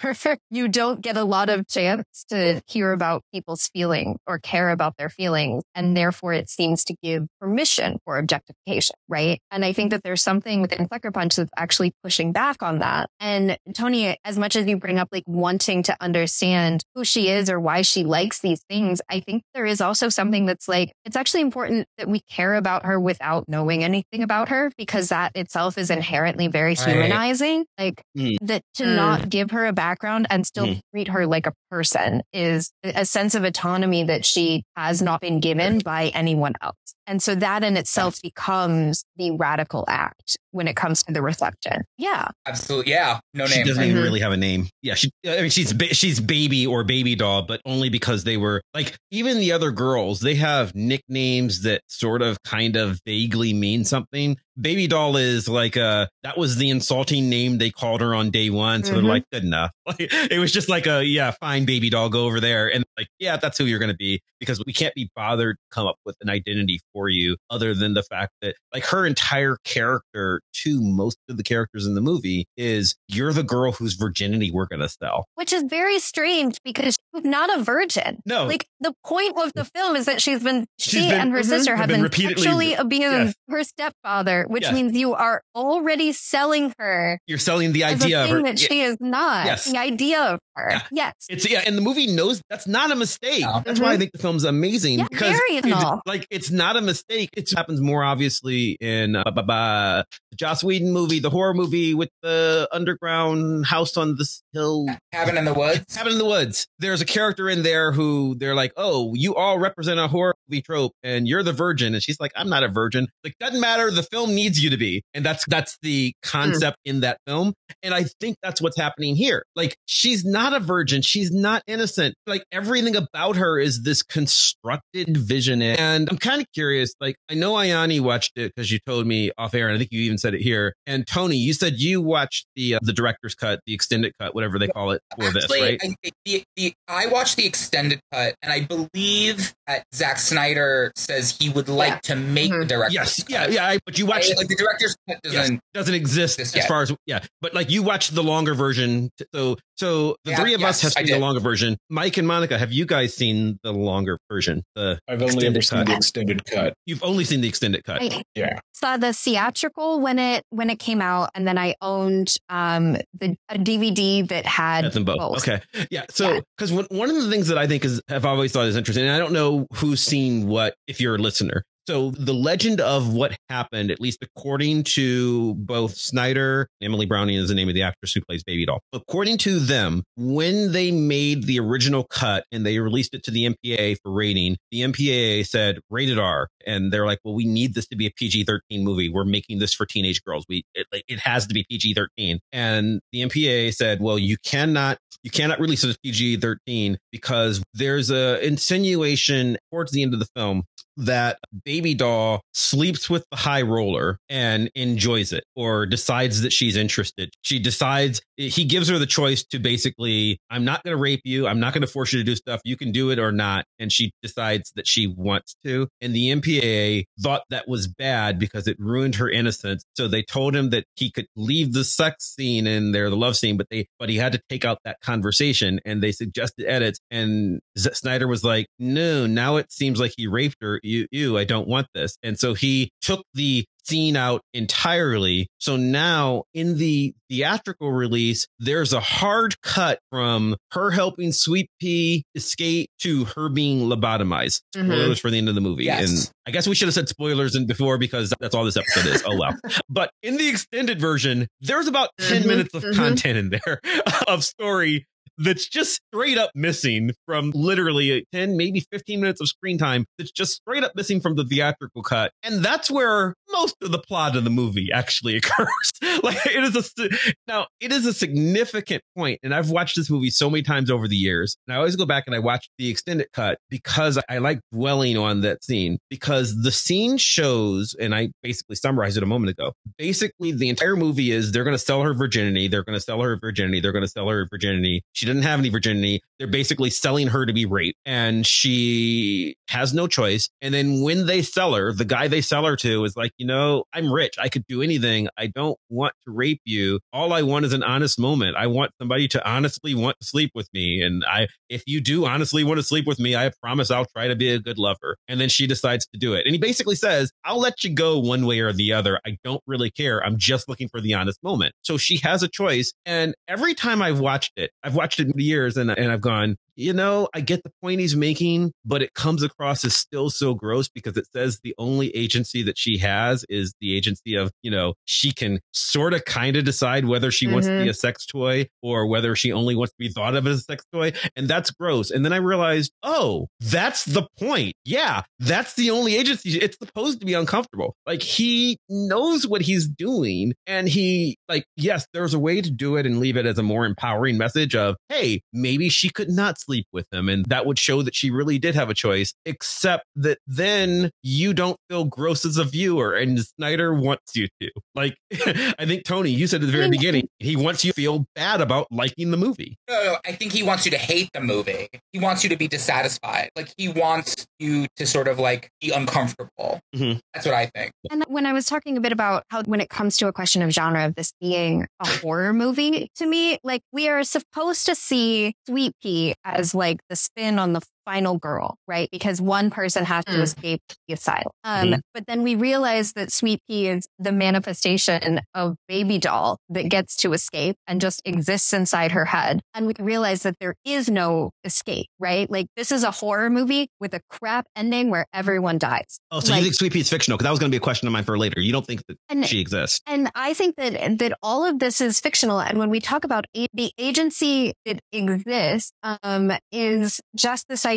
you don't get a lot of chance to hear about people's feelings or care about their feelings. And therefore it seems to give permission for objectification, right? And I think that there's something within Sucker Punch that's actually pushing back on that. And Tony, as much as you bring up like wanting to understand who she is or why she likes these things, I think there is also something that's like, it's actually important that we care about her without knowing anything about her because that itself is inherently very Right. humanizing. Like Mm. that to Mm. not give her a background and still Mm. treat her like a person is a sense of autonomy that she has not been given by anyone else. And so that in itself becomes the radical act when it comes to the reception. Yeah. absolutely, yeah, no name. she doesn't even Mhm. really have a name. Yeah, she. I mean, she's she's baby or baby doll, but only because they were like even the other girls. They have nicknames that sort of kind of vaguely mean something. Baby doll is like a that was the insulting name they called her on day one. So Mhm. they're like, good enough. Like, it was just like a yeah, fine, baby doll, go over there, and like yeah, that's who you're gonna be because we can't be bothered to come up with an identity for you other than the fact that like her entire character to most of the characters in the movie is you're the girl whose virginity we're gonna sell. Which is very strange because she's not a virgin. No, Like the point of the film is that she's been She's she been- and her Mhm. sister have been been, repeatedly- sexually abused Yes. her stepfather, which Yes. means you are already selling her you're selling the idea a of thing her. that Yeah, she is not. Yes. The idea of her. Yeah. Yes. It's yeah, and the movie knows that's not a mistake. No. That's why I think the film's amazing Yeah, because very it- like it's not a mistake. It happens more obviously in uh, the Joss Whedon movie, the horror movie with the underground house on the hill. Cabin in the Woods. Cabin in the Woods. There's a character in there who they're like, "Oh, you all represent a horror movie trope, and you're the virgin." And she's like, "I'm not a virgin." Like, doesn't matter. The film needs you to be, and that's that's the concept in that film. And I think that's what's happening here. Like, she's not a virgin. She's not innocent. Like everything about her is this constructed vision. And I'm kind of curious. Like, I know Ayani watched it because you told me off air, and I think you even said it here. And Tony, you said you watched the uh, the director's cut, the extended cut, whatever they call it for this, right? I, the, the, I watched the extended cut, and I believe that Zack Snyder says he would like Yeah. to make the Mhm. director's Yes, cut. yeah, yeah. I, but you watched Right? Like the director's cut doesn't. doesn't exist exist as yet. far as yeah. But like you watched the longer version, so so the Yeah, three of us yes, have I seen the longer version. Mike and Monica, have you guys seen the longer version? The I've only ever extended seen cut. the extended cut. You've only seen the extended cut. I Yeah. saw the theatrical when it when it came out, and then I owned um the a DVD that had both. both. Okay. Yeah. So, because one, one of the things that I think is, have always thought is interesting, and I don't know who's seen what if you're a listener, So the legend of what happened, at least according to both Snyder, Emily Browning is the name of the actress who plays Baby Doll. According to them, when they made the original cut and they released it to the MPAA for rating, the MPAA said rated R, and they're like, "Well, we need this to be a PG-13 movie. We're making this for teenage girls. We it, it has to be PG-13." And the MPAA said, "Well, you cannot you cannot release it as PG-13 because there's a insinuation towards the end of the film that baby doll sleeps with the high roller and enjoys it or decides that she's interested. She decides he gives her the choice to basically, I'm not going to rape you. I'm not going to force you to do stuff. You can do it or not. And she decides that she wants to. And the MPAA thought that was bad because it ruined her innocence. So they told him that he could leave the sex scene in there, the love scene, but they, but he had to take out that conversation and they suggested edits. And Snyder was like, no, now it seems like he raped her you, you, I don't want this. And so he took the scene out entirely. So now in the theatrical release, there's a hard cut from her helping Sweet Pea escape to her being lobotomized. Mhm. Spoilers for the end of the movie. Yes. And I guess we should have said spoilers in before because that's all this episode is. Oh well. But in the extended version, there's about 10 Mhm, minutes of mhm. content in there of story that's just straight up missing from literally 10, maybe 15 minutes of screen time that's just straight up missing from the theatrical cut. And that's where most of the plot of the movie actually occurs. like it is a, now it is a significant point, And I've watched this movie so many times over the years. And I always go back and I watch the extended cut because I like dwelling on that scene because the scene shows, and I basically summarized it a moment ago. Basically, the entire movie is they're going to sell her virginity. They're going to sell her virginity. They're going to sell her virginity. She doesn't have any virginity. They're basically selling her to be raped and she has no choice. And then when they sell her, the guy they sell her to is like, you know, I'm rich. I could do anything. I don't want to rape you. All I want is an honest moment. I want somebody to honestly want to sleep with me. And I, if you do honestly want to sleep with me, I promise I'll try to be a good lover. And then she decides to do it. And he basically says, I'll let you go one way or the other. I don't really care. I'm just looking for the honest moment. So she has a choice. And every time I've watched it, I've watched it for years and, and I've gone, you know, I get the point he's making, but it comes across as still so gross because it says the only agency that she has is the agency of, you know, she can sort of kind of decide whether she wants to be mm-hmm. a sex toy or whether she only wants to be thought of as a sex toy. And that's gross. And then I realized, oh, that's the point. Yeah, that's the only agency. It's supposed to be uncomfortable. Like he knows what he's doing. And he, like, yes, there's a way to do it and leave it as a more empowering message of, hey, maybe she could not sleep with him. And that would show that she really did have a choice, except that then you don't feel gross as a viewer. And Snyder wants you to. Like, I think, Tony, you said at the very I mean- beginning, he wants you to feel bad about liking the movie. No, no, I think he wants you to hate the movie. He wants you to be dissatisfied. Like he wants you to sort of like be uncomfortable. Mhm. That's what I think. And when I was talking a bit about how, when it comes to a question of genre of this being a horror movie, to me, like we are supposed to see Sweet Pea as like the spin on the final girl, right? Because one person has to Mm. escape the asylum. Um, Mhm. But then we realize that Sweet Pea is the manifestation of Baby Doll that gets to escape and just exists inside her head. And we realize that there is no escape, right? Like this is a horror movie with a crap ending where everyone dies. Oh, so Like- you think Sweet Pea is fictional? Because that was going to be a question of mine for later. You don't think that And she exists? And I think that that all of this is fictional. And when we talk about a- the agency that exists, um, is just this idea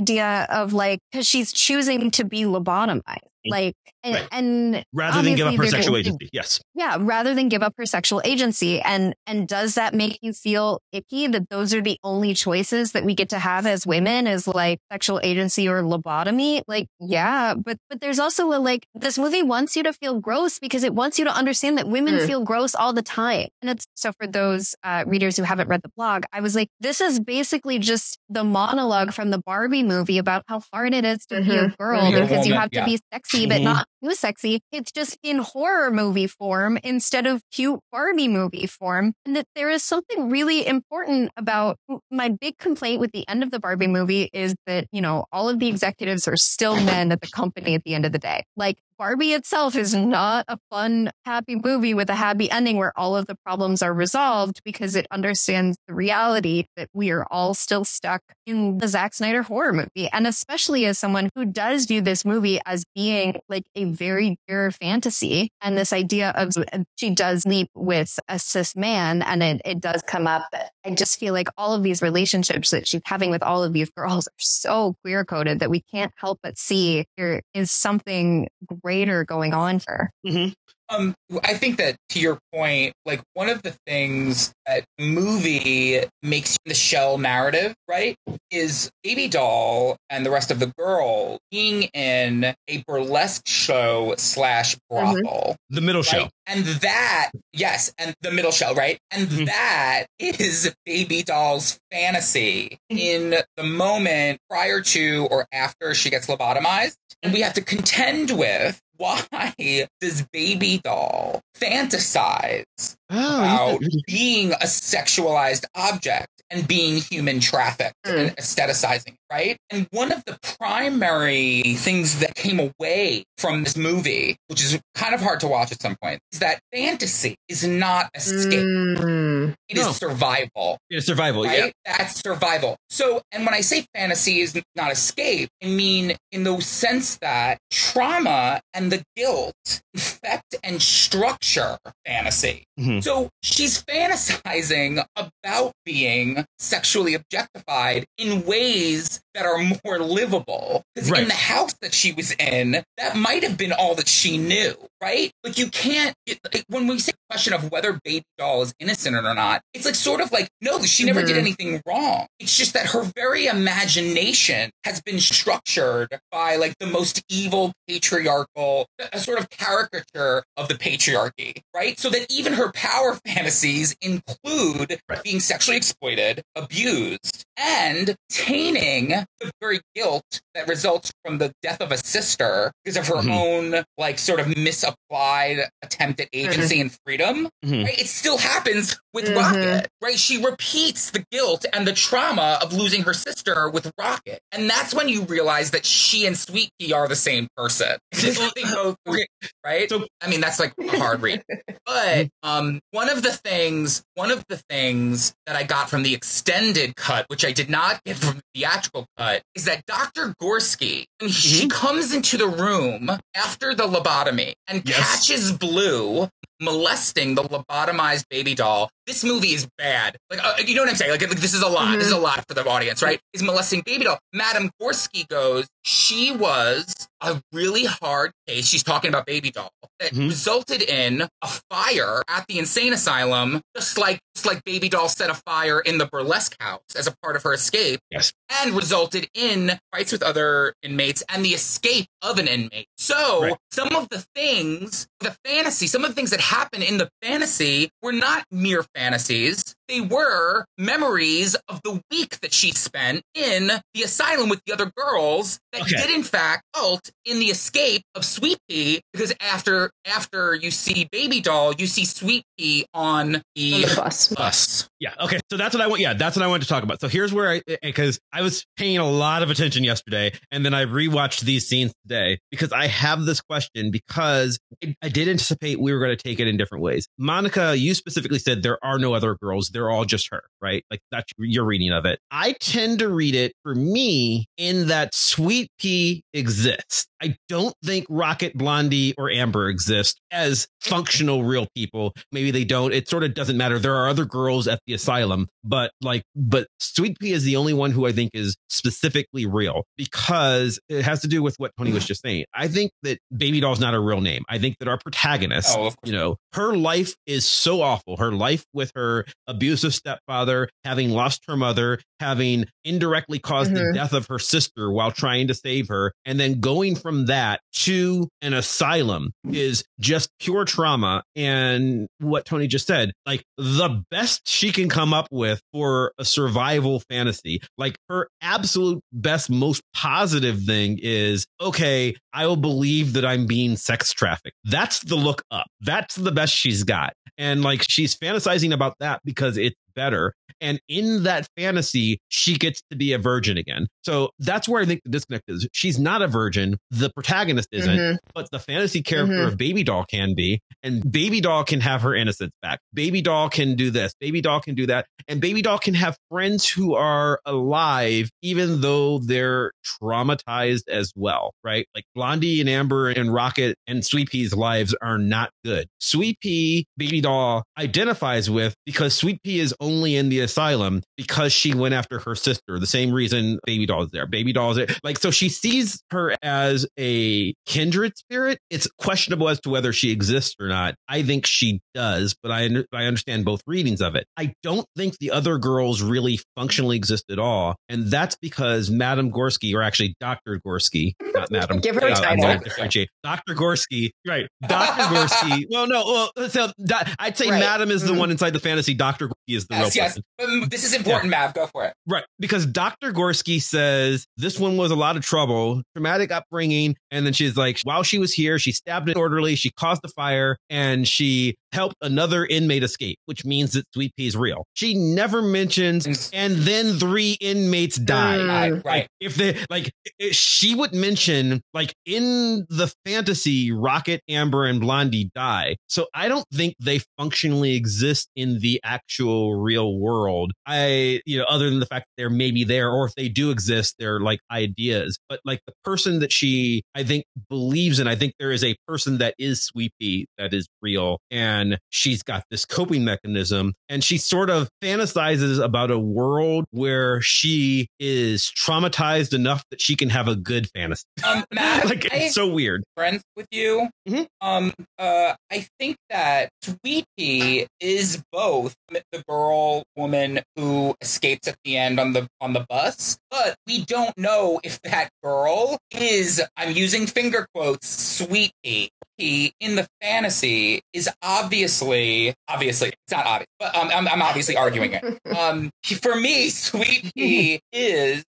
of like because she's choosing to be lobotomized, like and, Right. and Rather than give up her sexual there's- agency. Yes. yeah, rather than give up her sexual agency. And and does that make you feel icky that those are the only choices that we get to have as women is like sexual agency or lobotomy? Like, yeah, but but there's also a like this movie wants you to feel gross because it wants you to understand that women Hmm. feel gross all the time. And it's so for those uh, readers who haven't read the blog, I was like, this is basically just the monologue from the Barbie movie about how hard it is to be a Mhm. girl because you have to yeah. be sexy, but Mhm. not too sexy. It's just in horror movie form instead of cute Barbie movie form. And that there is something really important about my big complaint with the end of the Barbie movie is that, you know, all of the executives are still men at the company at the end of the day. Like Barbie itself is not a fun, happy movie with a happy ending where all of the problems are resolved because it understands the reality that we are all still stuck in the Zack Snyder horror movie. And especially as someone who does view this movie as being like a very pure fantasy and this idea of she does leap with a cis man and it, it does come up. I just feel like all of these relationships that she's having with all of these girls are so queer coded that we can't help but see there is something greater going on for. Mhm. Um, I think that to your point, like one of the things that movie makes the shell narrative, right, is Baby Doll and the rest of the girl being in a burlesque show slash brothel. The middle show. Right? And that, yes, and the middle shell, right? And Mhm. that is Baby Doll's fantasy in the moment prior to or after she gets lobotomized. And we have to contend with why does Baby Doll fantasize Oh, about being a sexualized object and being human trafficked and aestheticizing, right? And one of the primary things that came away from this movie, which is kind of hard to watch at some point, is that fantasy is not escape. Mm. It is No. survival It's survival. right? Yeah. That's survival. So, and when I say fantasy is not escape, I mean in the sense that trauma and the guilt infect and structure fantasy. Mhm. So she's fantasizing about being sexually objectified in ways that are more livable. Because Right. in the house that she was in, that might have been all that she knew, right? Like you can't, it, like, when we say the question of whether baby doll is innocent or not, it's like sort of like, no, she never did Mhm. anything wrong. It's just that her very imagination has been structured by like the most evil patriarchal, a sort of caricature of the patriarchy, right? So that even her power fantasies include Right. being sexually exploited, abused, and tainting the very guilt that results from the death of a sister because of her Mhm. own like sort of misapplied attempt at agency and freedom. Mhm. Right? It still happens with Mhm. Rocket, right? She repeats the guilt and the trauma of losing her sister with Rocket. And that's when you realize that she and Sweet Pea are the same person. Both- right? So- I mean, that's like a hard read. But um, one of the things, one of the things that I got from the extended cut, which I did not get from the theatrical cut, is that Dr. Gorski, when she comes into the room after the lobotomy and Yes. catches Blue molesting the lobotomized baby doll. This movie is bad. Like, uh, you know what I'm saying? Like, like, this is a lot. This is a lot for the audience, right? Is molesting baby doll. Madame Gorski goes, she was a really hard case. She's talking about baby doll that Mhm. resulted in a fire at the insane asylum, just like just like baby doll set a fire in the burlesque house as a part of her escape, Yes. and resulted in fights with other inmates and the escape of an inmate. So Right. some of the things, the fantasy, some of the things that happen in the fantasy were not mere fantasies. They were memories of the week that she spent in the asylum with the other girls that Okay. did in fact result in the escape of Sweet Pea because after after you see Baby Doll, you see Sweet Pea on On the the bus. bus. Yeah. Okay. So that's what I want. Yeah, that's what I wanted to talk about. So here's where I, eh, because I was paying a lot of attention yesterday, and then I rewatched these scenes today because I have this question because I, I did anticipate we were going to take it in different ways. Monica, you specifically said there are no other girls; they're all just her, right? Like that's your reading of it. I tend to read it for me in that Sweet Pea exists. I don't think Rocket, Blondie, or Amber exist as functional real people. Maybe they don't. It sort of doesn't matter. There are other girls at the asylum, but like, but Sweet Pea is the only one who I think is specifically real because it has to do with what Tony was just saying. I think that Baby Doll's not a real name. I think that our protagonist, Oh, you know, her life is so awful. Her life with her abusive stepfather, having lost her mother, having indirectly caused the Mhm. death of her sister while trying to save her, and then going from that to an asylum is just pure trauma. And what Tony just said, like the best she can come up with for a survival fantasy, like her absolute best, most positive thing is okay, I will believe that I'm being sex trafficked. That's the look up. That's the best she's got. And like she's fantasizing about that because it's better. And in that fantasy, she gets to be a virgin again. So that's where I think the disconnect is. She's not a virgin. The protagonist isn't, Mhm. but the fantasy character Mhm. of Baby Doll can be. And Baby Doll can have her innocence back. Baby Doll can do this. Baby Doll can do that. And Baby Doll can have friends who are alive, even though they're traumatized as well, right? Like Blondie and Amber and Rocket and Sweet Pea's lives are not good. Sweet Pea, Baby Doll identifies with because Sweet Pea is only in the asylum because she went after her sister. The same reason Baby Doll is there. Baby Doll is there. Like, so she sees her as a kindred spirit. It's questionable as to whether she exists or not. I think she does, but I, I understand both readings of it. I don't think the other girls really functionally exist at all. And that's because Madame Gorski, or actually Dr. Gorski, not Madam. Give her a uh, title. Dr. Gorski, right. Dr. Gorski. Well, no, well, so I'd say Right. Madam is the Mhm. one inside the fantasy. Dr. Gorski is the Yes, yes. Mm, this is important, Mav. Go for it. Right. Because Dr. Gorski says this one was a lot of trouble, traumatic upbringing. And then she's like, while she was here, she stabbed an orderly, she caused a fire, and she helped another inmate escape, which means that Sweet Pea is real. She never mentions, and then three inmates died. Mm. Right, Like right. if they like, i- she would mention like in the fantasy, Rocket, Amber, and Blondie die. So I don't think they functionally exist in the actual real world. I, you know, other than the fact that they're maybe there, or if they do exist, they're like ideas. But like the person that she, I think, believes in, I think there is a person that is Sweet Pea that is real, and she's got this coping mechanism, and she sort of fantasizes about a world where she is traumatized enough that she can have a good fantasy. Um, Mav, like I it's so weird. friends with you. Mhm. Um, uh, I think that Sweet Pea is both the girl woman who escapes at the end on the on the bus, but we don't know if that girl is. I'm using finger quotes. Sweet Pea. Pea in the fantasy is obviously obviously it's not obvious, but um, I'm, I'm obviously arguing it. Um, for me, Sweet Pea is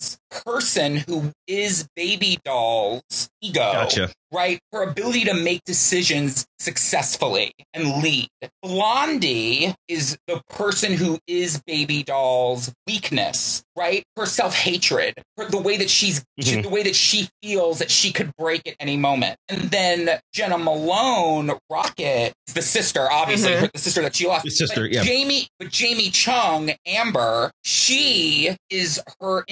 person who is baby doll's ego Gotcha. right? Her ability to make decisions successfully and lead. Blondie is the person who is Baby Doll's weakness, right? Her self hatred, the way that she's, Mhm. the way that she feels that she could break at any moment. And then Jena Malone, Rocket, the sister, obviously, Mhm. the sister that she lost. The sister, But yeah. Jamie, but Jamie Chung, Amber, she is her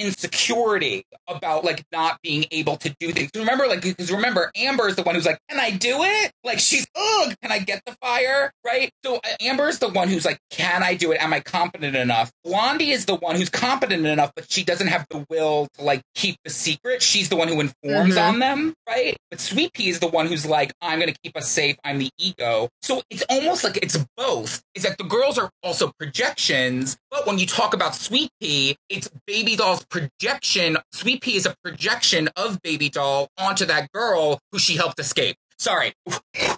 insecurity about like not being able to do things. Remember, like, because remember, Amber is the one who's like, "Can I do it?" Like, she's, "Ugh, can I get the fire?" Right. So uh, Amber is the one who's like, "Can I do it? Am I competent enough?" Blondie is the one who's competent enough, but she doesn't have the will to like keep the secret. She's the one who informs Mhm. on them, right? But Sweet Pea is the one who's like, "I'm going to keep us safe. I'm the ego." So it's almost like it's both. Is that the girls are also projections, but when you talk about Sweet Pea, it's Baby Doll's projection. Sweet Pea is a projection of Baby Doll onto that girl who she helped escape. Sorry.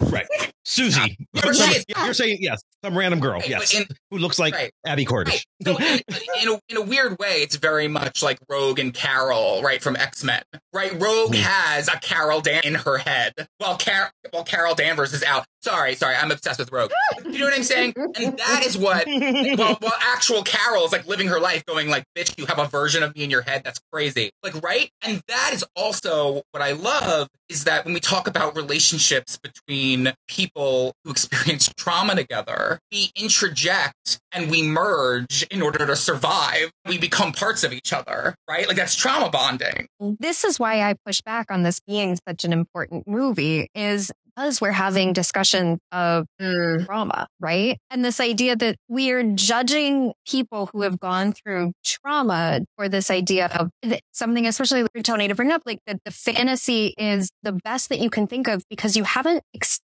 Right. Susie. You're Some- saying- you're saying yes. Some random girl. Right, Yes. in- Who looks like Right. Abbie Cornish. Right. So in, in, a, in a weird way, it's very much like Rogue and Carol, right, from X Men. Right? Rogue Mhm. has a Carol Dan in her head, while Car- while Carol Danvers is out. Sorry, sorry, I'm obsessed with Rogue. You know what I'm saying? And that is what. While, while actual Carol is like living her life, going like, "Bitch, you have a version of me in your head. That's crazy." Like, right? And that is also what I love is that when we talk about relationships between people who experience trauma together, we interject and we merge in order to survive. We become parts of each other, right? Like that's trauma bonding. this is why I push back on this being such an important movie is because we're having discussion of Mm. trauma, right? And this idea that we're judging people who have gone through trauma for this idea of something, especially Tony to bring up, like that the fantasy is the best that you can think of because you haven't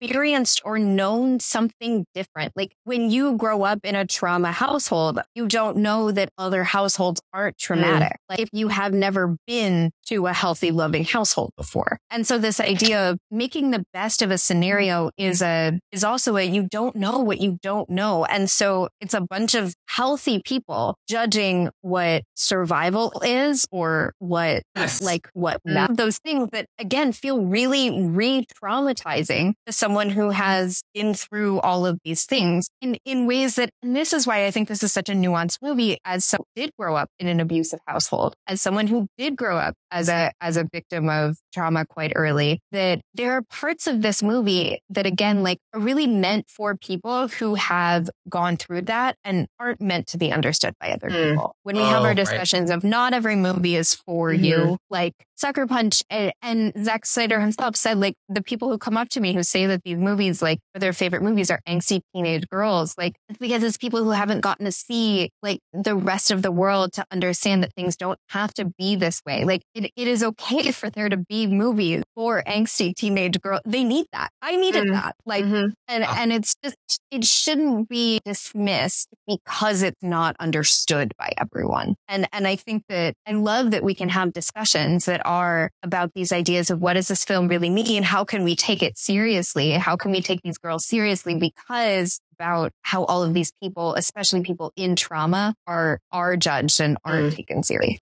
experienced or known something different. Like when you grow up in a trauma household, you don't know that other households aren't traumatic. Like if you have never been to a healthy, loving household before. And so this idea of making the best of a scenario is a, is also a, you don't know what you don't know. And so it's a bunch of healthy people judging what survival is or what Yes. like what Mm. those things that again feel really re-traumatizing to someone someone who has been through all of these things in, in ways that, and this is why I think this is such a nuanced movie as someone who did grow up in an abusive household, as someone who did grow up as a, as a victim of trauma quite early, that there are parts of this movie that again, like are really meant for people who have gone through that and aren't meant to be understood by other Mm. people. When we have Oh, our right. discussions of not every movie is for Mhm. you, like Sucker Punch and, and Zack Snyder himself said, like the people who come up to me who say that these movies, like their favorite movies are angsty teenage girls, like it's because it's people who haven't gotten to see like the rest of the world to understand that things don't have to be this way. Like it, it is okay for there to be movies for angsty teenage girls. They need that. I needed Mm. that. Like Mhm. and and it's just it shouldn't be dismissed because it's not understood by everyone. And and I think that I love that we can have discussions that are about these ideas of what does this film really mean? How can we take it seriously? How can we take these girls seriously? Because about how all of these people, especially people in trauma, are are judged and aren't taken seriously.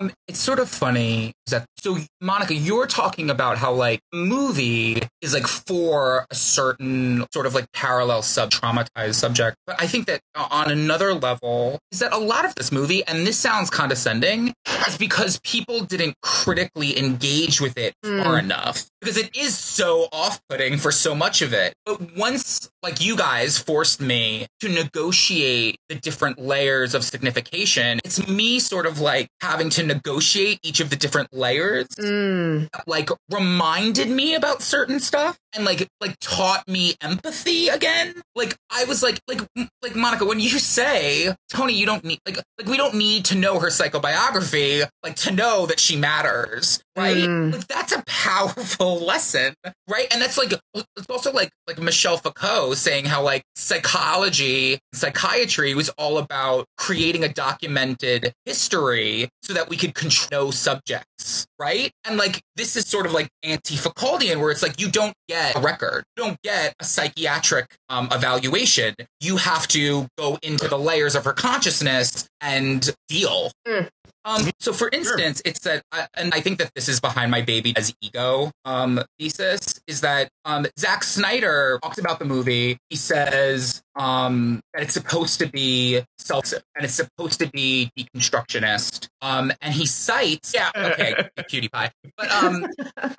Um, it's sort of funny that so Monica, you're talking about how like movie is like for a certain sort of like parallel sub traumatized subject, but I think that on another level is that a lot of this movie, and this sounds condescending, is because people didn't critically engage with it hmm. far enough. Because it is so off-putting for so much of it. But once like you guys forced me to negotiate the different layers of signification, it's me sort of like having to negotiate each of the different layers Mm. like reminded me about certain stuff and like like taught me empathy again. Like i was like like like monica when you say tony you don't need like like we don't need to know her psychobiography like to know that she matters right? Mm. like that's a powerful lesson right? And that's like it's also like like Michel Foucault saying how like psychology psychiatry was all about creating a documented history so that we could control subjects right? And like this is sort of like anti-Foucauldian where it's like you don't get a record you don't get a psychiatric um, evaluation. You have to go into the layers of her consciousness and deal Mm. um, so for instance, it's that, uh, and I think that this is behind my baby as ego um, thesis is that um, Zack Snyder talks about the movie. He says um, that it's supposed to be self and it's supposed to be deconstructionist. Um, and he cites, yeah, okay, cutie pie, but um,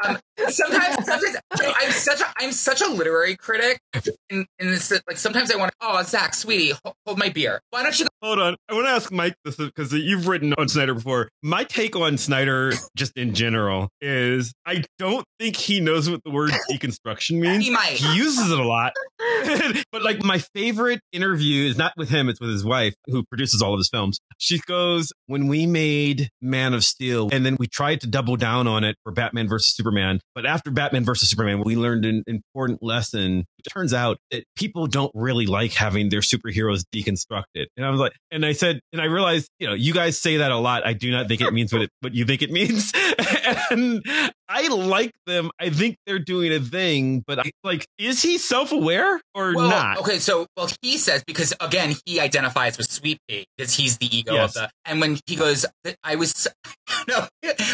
um, sometimes, sometimes I'm such a I'm such a literary critic. In, in this, like sometimes I want to, oh, Zach, sweetie, hold, hold my beer. Why don't you Hold on. I want to ask Mike this because you've written on Snyder before. My take on Snyder, just in general, is I don't think he knows what the word deconstruction means. He might. He uses it a lot. but like my favorite interview is not with him, it's with his wife who produces all of his films. She goes, When we made Man of Steel, and then we tried to double down on it for Batman versus Superman. But after Batman versus Superman, we learned an important lesson. It turns out that people don't really like having their superheroes deconstructed. And I was like, and I said, and I realized, you know, you guys say that a lot. I do not think it means what it, what you think it means. and I like them. I think they're doing a thing, but I, like, is he self aware or well, not? Okay, so well, he says because again he identifies with Sweet Pea because he's the ego Yes. of the. And when he goes, I was no,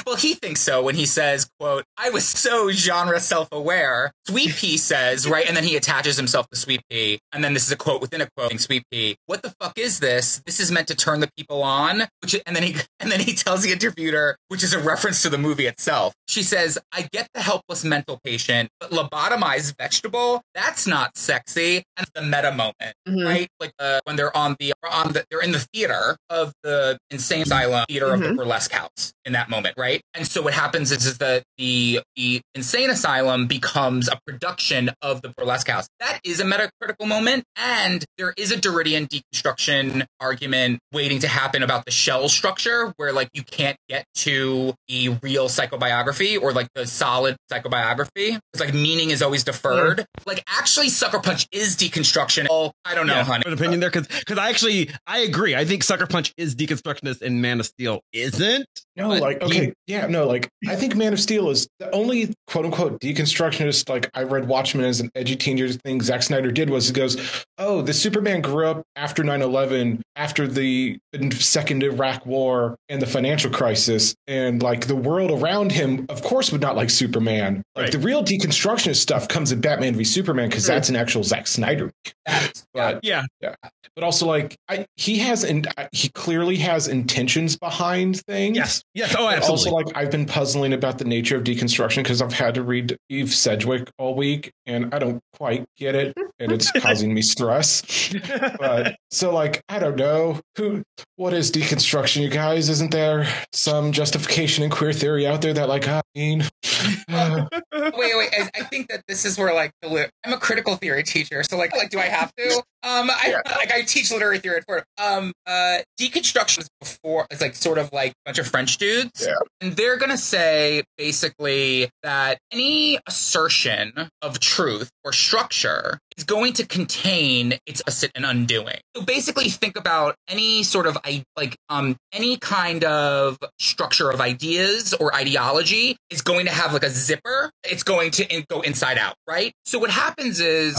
well he thinks so when he says, "quote I was so genre self aware." Sweet Pea says right, and then he attaches himself to Sweet Pea, and then this is a quote within a quote. Sweet Pea, what the fuck is this? This is meant to turn the people on. Which and then he and then he tells the interviewer, which is a reference to the movie itself. She says, "I get the helpless mental patient, but lobotomized vegetable that's not sexy." And the meta moment Mhm. right? Like uh, when they're on the on the they're in the theater of the insane asylum theater of the Mhm. burlesque house in that moment, right? And so what happens is, is that the the insane asylum becomes a production of the burlesque house. That is a metacritical moment, and there is a Derridean deconstruction argument waiting to happen about the shell structure, where like you can't get to the real psychobiography or like the solid psychobiography. It's like meaning is always deferred. Mm-hmm. Like actually, Sucker Punch is deconstruction. Oh, I don't know, Yeah, honey. An opinion there because because I actually I agree. I think Sucker Punch is deconstructionist and Man of Steel isn't. No, But like he- okay, yeah, no, like I think Man of Steel is the only quote unquote deconstructionist. Like I read Watchmen as an edgy teenager thing. Zack Snyder did was he goes, "Oh, the Superman grew up after 9-11, after the second Iraq War and the financial crisis, and like the world around him, of course, would not like Superman. Like Right. the real deconstructionist stuff comes in Batman v Superman because that's an actual Zack Snyder. But Yeah. but also like I, he has and he clearly has intentions behind things. Yes. Yes. Oh, But absolutely. Also, like I've been puzzling about the nature of deconstruction because I've had to read Eve Sedgwick all week, and I don't quite get it, and it's causing me stress. But so, like, I don't know who, what is deconstruction, you guys? Isn't there some justification in queer theory out there that, like, I mean, uh, wait, wait. I, I think that this is where like the li- I'm a critical theory teacher, so like, like, do I have to? Um, I like I teach literary theory at Ford. Um, uh, deconstruction is before it's like sort of like a bunch of French dudes, Yeah. and they're gonna say basically that any assertion of truth or structure is going to contain its asset and undoing. So basically, think about any sort of like um any kind of structure of ideas or ideology is going to have like a zipper. It's going to in- go inside out, right? So what happens is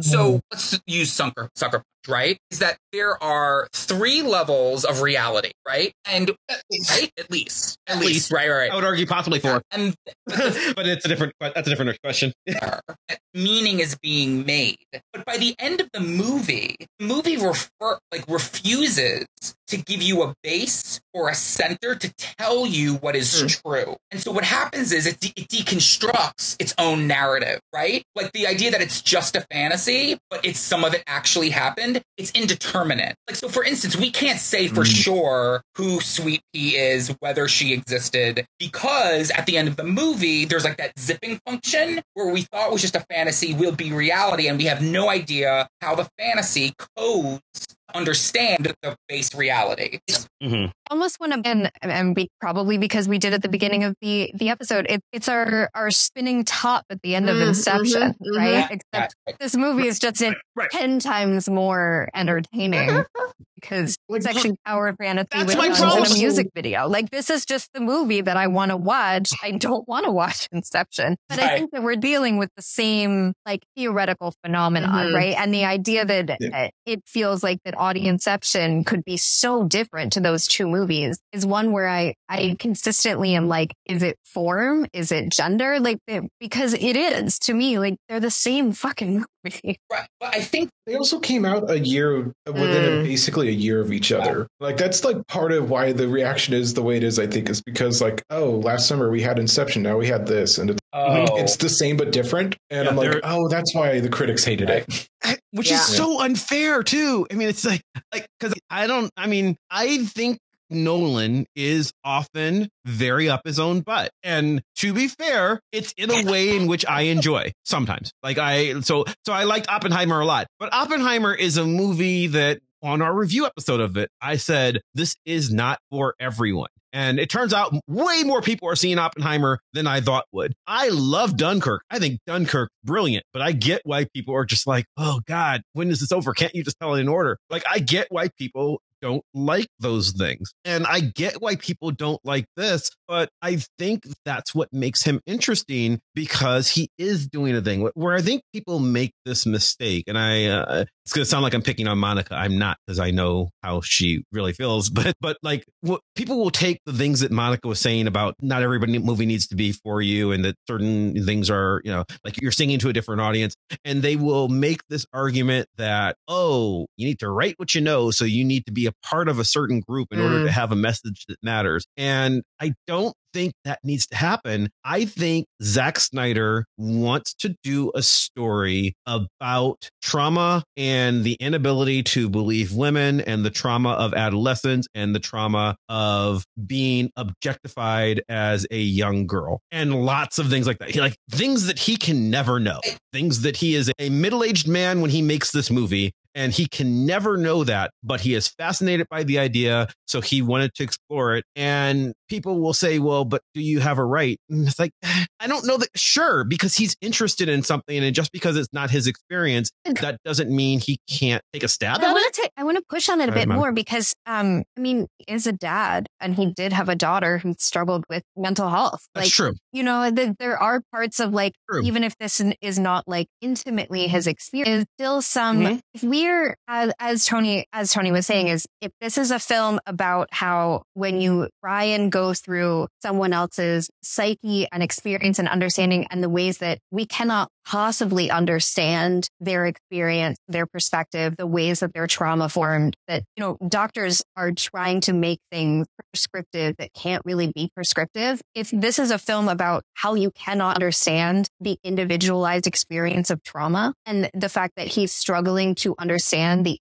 so let's use sucker sucker right? Is that there are three levels of reality, right? And right, at least, at, At least, least. right, right, I would argue possibly four, And but it's a different. That's a different question. meaning is being made. But by the end of the movie, the movie refer like refuses to give you a base or a center to tell you what is hmm. true. And so what happens is it, de- it deconstructs its own narrative, right? Like the idea that it's just a fantasy, but it's some of it actually happened. It's indeterminate. Like so, for instance, we can't say for hmm. sure who Sweet Pea is, whether she existed, because at the end of the movie, there's like that zipping function where we thought was just a fantasy will be reality, and we have no idea how the fantasy codes understand the base reality. Mhm. almost want to and, and be, probably because we did at the beginning of the the episode it, it's our our spinning top at the end of Mm, inception mhm, right mhm. except this movie is just Right. 10 times more entertaining because Like, actually power fantasy That's with my guns and problem. a music video like this is just the movie that i want to watch i don't want to watch inception but i think that we're dealing with the same like theoretical phenomenon Mhm. right and the idea that Yeah. uh, it feels like that audienceception could be so different to those two movies is one where I, I consistently am like, is it form? Is it gender? Like, because it is to me, like they're the same fucking. Right. But I think They also came out a year within Mm. basically a year of each other. Like that's like part of why the reaction is the way it is. I think is because like oh last summer we had Inception, now we had this, and it's, oh, it's the same but different. And Yeah, I'm like oh that's why the critics hated it. which Yeah. is so unfair too. I mean, it's like like because I don't. I mean, I think Nolan is often very up his own butt, and to be fair, it's in a way in which I enjoy sometimes. Like I so so I liked Oppenheimer a lot, but Oppenheimer is a movie that. On our review episode of it, I said this is not for everyone. And it turns out way more people are seeing Oppenheimer than I thought would. I love Dunkirk. I think Dunkirk brilliant, but I get why people are just like, "Oh god, when is this over? Can't you just tell it in order?" Like I get why people don't like those things. And I get why people don't like this, but I think that's what makes him interesting because he is doing a thing where I think people make this mistake. And I, uh, it's going to sound like I'm picking on Monica. I'm not because I know how she really feels, but, but like what people will take the things that Monica was saying about not everybody movie needs to be for you and that certain things are, you know, like you're singing to a different audience and they will make this argument that, oh, you need to write what you know. So you need to be a part of a certain group in order Mm. to have a message that matters. And I don't think that needs to happen. I think Zack Snyder wants to do a story about trauma and the inability to believe women and the trauma of adolescence and the trauma of being objectified as a young girl and lots of things like that. He, like things that he can never know, things that he is a middle aged man when he makes this movie and he can never know that, but he is fascinated by the idea. So he wanted to explore it. And people will say, well, but do you have a right? And it's like, I don't know that. Sure, because he's interested in something. And just because it's not his experience, that doesn't mean he can't take a stab I at want it. to I want to push on it a bit more because, um, I mean, is a dad and he did have a daughter who struggled with mental health. That's true. you know, th- there are parts of like, True. even if this is not like intimately his experience, still some, Mm-hmm. Mhm. if we're, as, as Tony, as Tony was saying, is if this is a film about how when you try and go through someone else's psyche and experience and understanding and the ways that we cannot possibly understand their experience, their perspective, the ways that their trauma formed, that, you know, doctors are trying to make things prescriptive that can't really be prescriptive. If this is a film about how you cannot understand the individualized experience of trauma and the fact that he's struggling to understand the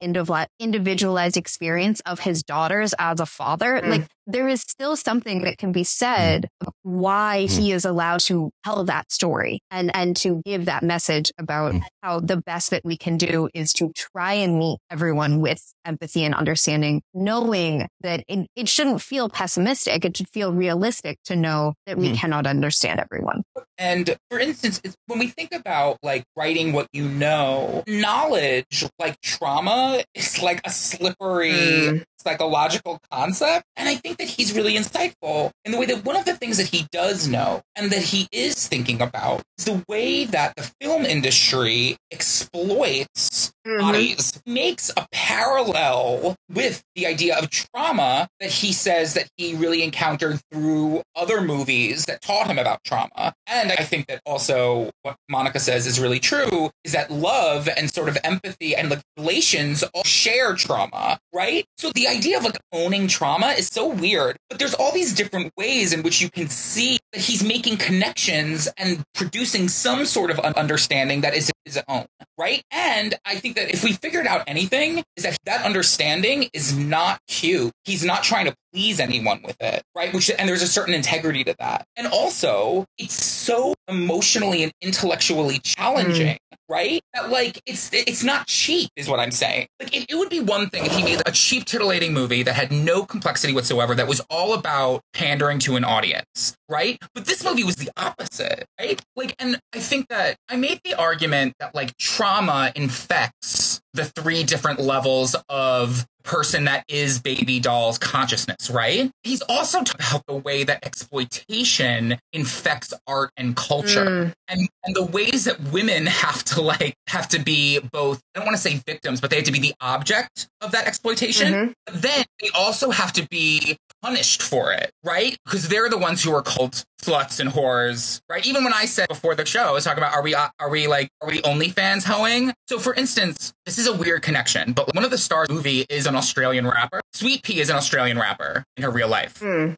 individualized experience of his daughters as a father, Mm. like there is still something that can be said why he is allowed to tell that story and and to give that message about Mm. how the best that we can do is to try and meet everyone with empathy and understanding knowing that it, it shouldn't feel pessimistic it should feel realistic to know that we Mm. cannot understand everyone And for instance, when we think about like writing what you know, knowledge, like trauma, is like a slippery Mm. Psychological concept. And I think that he's really insightful in the way that one of the things that he does know and that he is thinking about is the way that the film industry exploits Mhm. bodies makes a parallel with the idea of trauma that he says that he really encountered through other movies that taught him about trauma. And I think that also what Monica says is really true is that love and sort of empathy and like relations all share trauma, right? So the idea of like owning trauma is so weird, but there's all these different ways in which you can see that he's making connections and producing some sort of understanding that is his own, right? And I think that if we figured out anything, is that that understanding is not cute. He's not trying to please anyone with it, right? Which and there's a certain integrity to that. And also, it's so emotionally and intellectually challenging, mm. right? That like it's it's not cheap, is what I'm saying. Like it, it would be one thing if he made a cheap titillating movie that had no complexity whatsoever, that was all about pandering to an audience, right? But this movie was the opposite, right? Like, and I think that I made the argument that like trauma infects the three different levels of person that is baby doll's consciousness, right? He's also talked about the way that exploitation infects art and culture Mm. and, and the ways that women have to like have to be both I don't want to say victims, but they have to be the object of that exploitation. Mhm. But then they also have to be punished for it, right? Because they're the ones who are called sluts and whores, right? Even when I said before the show, I was talking about are we uh, are we like are we OnlyFans hoeing? So for instance, this is a weird connection, but one of the stars of the movie is an Australian rapper. Sweet Pea is an Australian rapper in her real life. Mm.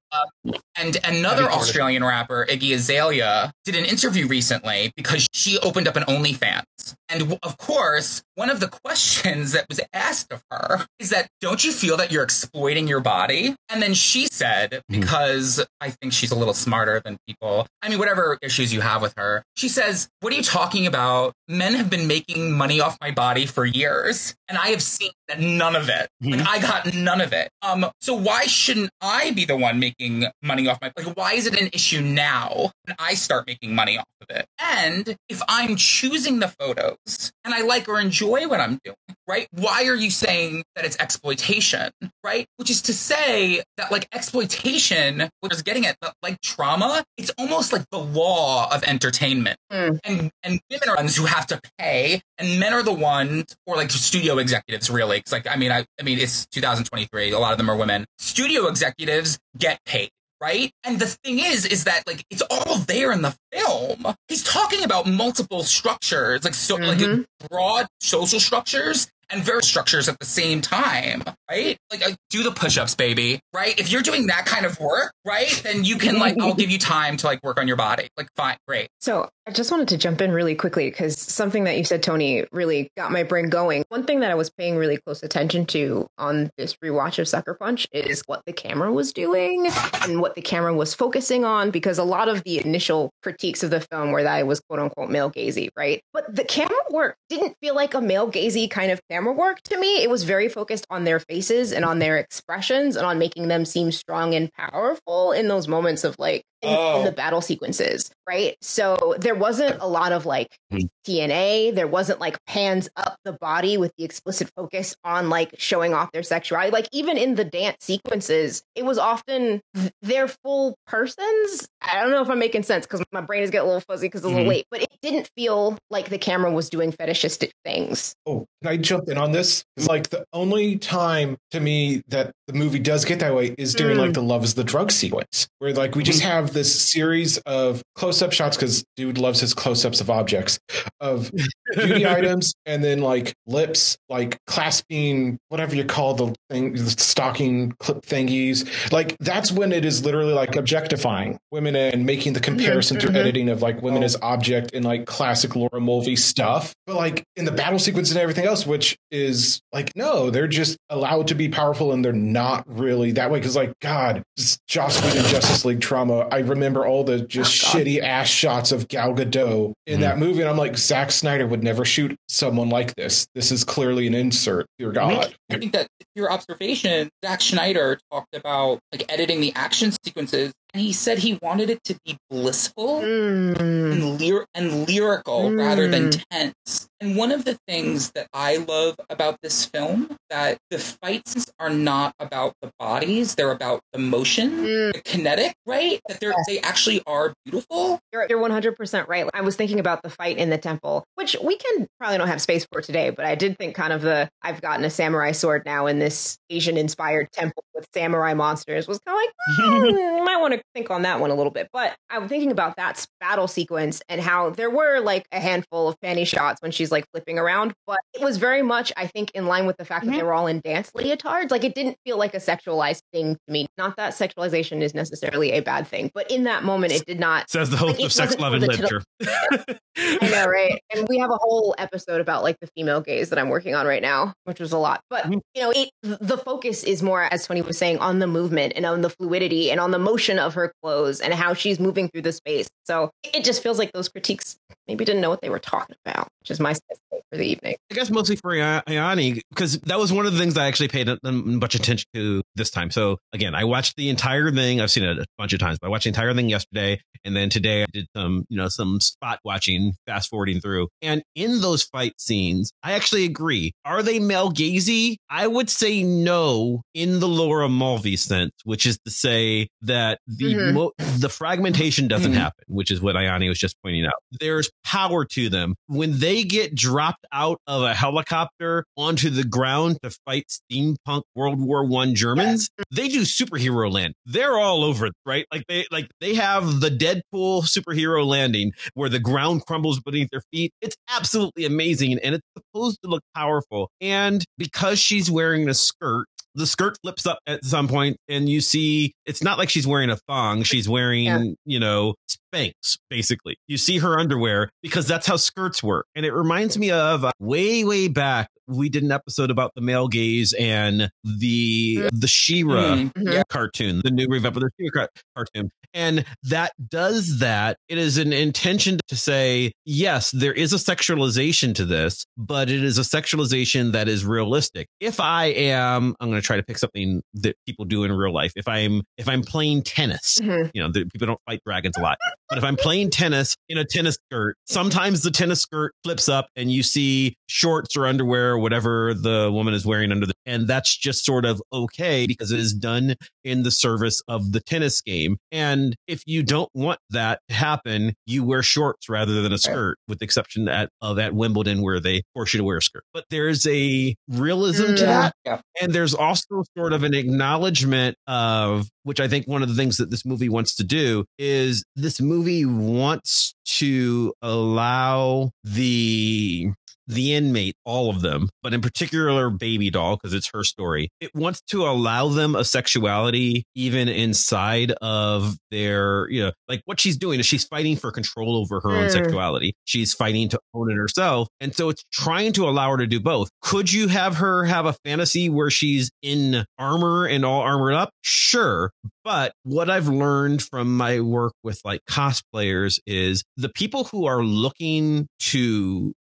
And another Australian rapper, Iggy Azalea, did an interview recently because she opened up an OnlyFans. And of course, one of the questions that was asked of her is that, don't you feel that you're exploiting your body? And then she said, because I think she's a little smarter than people, I mean, whatever issues you have with her, she says, What are you talking about? Men have been making money off my body for years, and I have seen none of it. Like, I got none of it. Um, so why shouldn't I be the one making money off my like why is it an issue now when I start making money off of it? And if I'm choosing the photos and I like or enjoy what I'm doing, right? Why are you saying that it's exploitation, right? Which is to say that like exploitation, which is getting it, but like trauma, it's almost like the law of entertainment. Mm. And and women are the ones who have to pay, and men are the ones, or like studio executives, really. It's like I mean, I I mean, it's 2023. A lot of them are women. Studio executives get paid. Right. And the thing is, is that like it's all there in the film. He's talking about multiple structures, like so like Mhm. broad social structures and various structures at the same time, right? Like, uh, do the push-ups, baby, right? If you're doing that kind of work, right, then you can like, I'll give you time to like work on your body. Like, fine, great. So I just wanted to jump in really quickly because something that you said, Tony, really got my brain going. One thing that I was paying really close attention to on this rewatch of Sucker Punch is what the camera was doing and what the camera was focusing on, because a lot of the initial critiques of the film were that it was quote unquote male gazy, right? But the camera work didn't feel like a male gazy kind of camera work to me. It was very focused on their faces and on their expressions and on making them seem strong and powerful in those moments of like in, in Oh. the battle sequences, right? So there wasn't a lot of like mm-hmm. DNA. There wasn't like pans up the body with the explicit focus on like showing off their sexuality. Like even in the dance sequences, it was often their full persons. I don't know if I'm making sense because my brain is getting a little fuzzy because it's a little late, but it didn't feel like the camera was doing fetishistic things. Oh, can I jump in on this? It's like the only time to me that the movie does get that way is during Mm. like hmm. the love is the drug sequence, where like we just mm-hmm. have this series of close up shots because dude loves his close ups of objects of beauty items and then like lips, like clasping whatever you call the thing, the stocking clip thingies. Like that's when it is literally like objectifying women and making the comparison through mm-hmm. editing of like women Oh. as object in like classic Laura Mulvey stuff. But like in the battle sequence and everything else, which is like, no, they're just allowed to be powerful and they're not really that way. Cause like, God, Joss Whedon Justice League trauma. I remember all the just Oh, shitty ass shots of Gal Gadot in Mhm. that movie. And I'm like, Zack Snyder would never shoot someone like this. This is clearly an insert. Dear God. I think that your observation, Zack Snyder talked about like editing the action sequences, and he said he wanted it to be blissful Mm. and, and lyrical rather than Mm. tense. And one of the things that I love about this film that the fights are not about the bodies; they're about the motion, Mm. the kinetic, right? That they're they actually are beautiful. You're, you're 100% right. I was thinking about the fight in the temple, which we can probably don't have space for today, but I did think kind of the I've gotten a samurai sword now in this Asian inspired temple with samurai monsters was kind of like, hmm, might want to think on that one a little bit. But I'm thinking about that battle sequence and how there were like a handful of panty shots when she's like flipping around, but it was very much, I think, in line with the fact that Mhm. they were all in dance leotards. Like it didn't feel like a sexualized thing to me. Not that sexualization is necessarily a bad thing, but in that moment, it did not Says the host Like, of Sex, Love, and Literature. I know, right? And we have a whole episode about like the female gaze that I'm working on right now, which was a lot. But Mhm. you know, it the focus is more, as Tony was saying, on the movement and on the fluidity and on the motion of her clothes and how she's moving through the space. So it just feels like those critiques maybe didn't know what they were talking about, which is my for the evening. I guess mostly for Ay- Ayani because that was one of the things I actually paid of attention to this time. So again, I watched the entire thing. I've seen it a bunch of times, but I watched the entire thing yesterday, and then today I did some, you know, some spot watching, fast forwarding through. And in those fight scenes, I actually agree. Are they male gazy? I would say no in the Laura Mulvey sense, which is to say that the Mhm. mo- the fragmentation doesn't Mhm. happen, which is what Ayani was just pointing out. There's power to them when they get dropped out of a helicopter onto the ground to fight steampunk World War One Germans. They do superhero land. They're all over it, right? Like they like they have the Deadpool superhero landing where the ground crumbles beneath their feet. It's absolutely amazing, and it's supposed to look powerful. And because she's wearing a skirt, the skirt flips up at some point and you see it's not like she's wearing a thong. She's wearing Yeah. you know Spanx basically. You see her underwear because that's how skirts work. And it reminds me of uh, way way back we did an episode about the male gaze and the the She-Ra Mm, Mhm. yeah. cartoon, the new revamp of the She-Ra cartoon. And that does that. It is an intention to say, yes, there is a sexualization to this, but it is a sexualization that is realistic. If I am, I'm going to try to pick something that people do in real life. If I'm, if I'm playing tennis, Mhm. you know, the, people don't fight dragons a lot, but if I'm playing tennis in a tennis skirt, sometimes the tennis skirt flips up and you see shorts or underwear, or whatever the woman is wearing under the, and that's just sort of okay because it is done in the service of the tennis game. And if you don't want that to happen, you wear shorts rather than a skirt, with the exception at, of at Wimbledon where they force you to wear a skirt. But there's a realism to Mm. that. Yeah. And there's also sort of an acknowledgement of, which I think one of the things that this movie wants to do is this movie wants to allow the the inmate, all of them, but in particular Baby Doll, because it's her story. It wants to allow them a sexuality even inside of their, you know, like what she's doing is she's fighting for control over her own Mm. sexuality. She's fighting to own it herself. And so it's trying to allow her to do both. Could you have her have a fantasy where she's in armor and all armored up? Sure. But what I've learned from my work with like cosplayers is the people who are looking to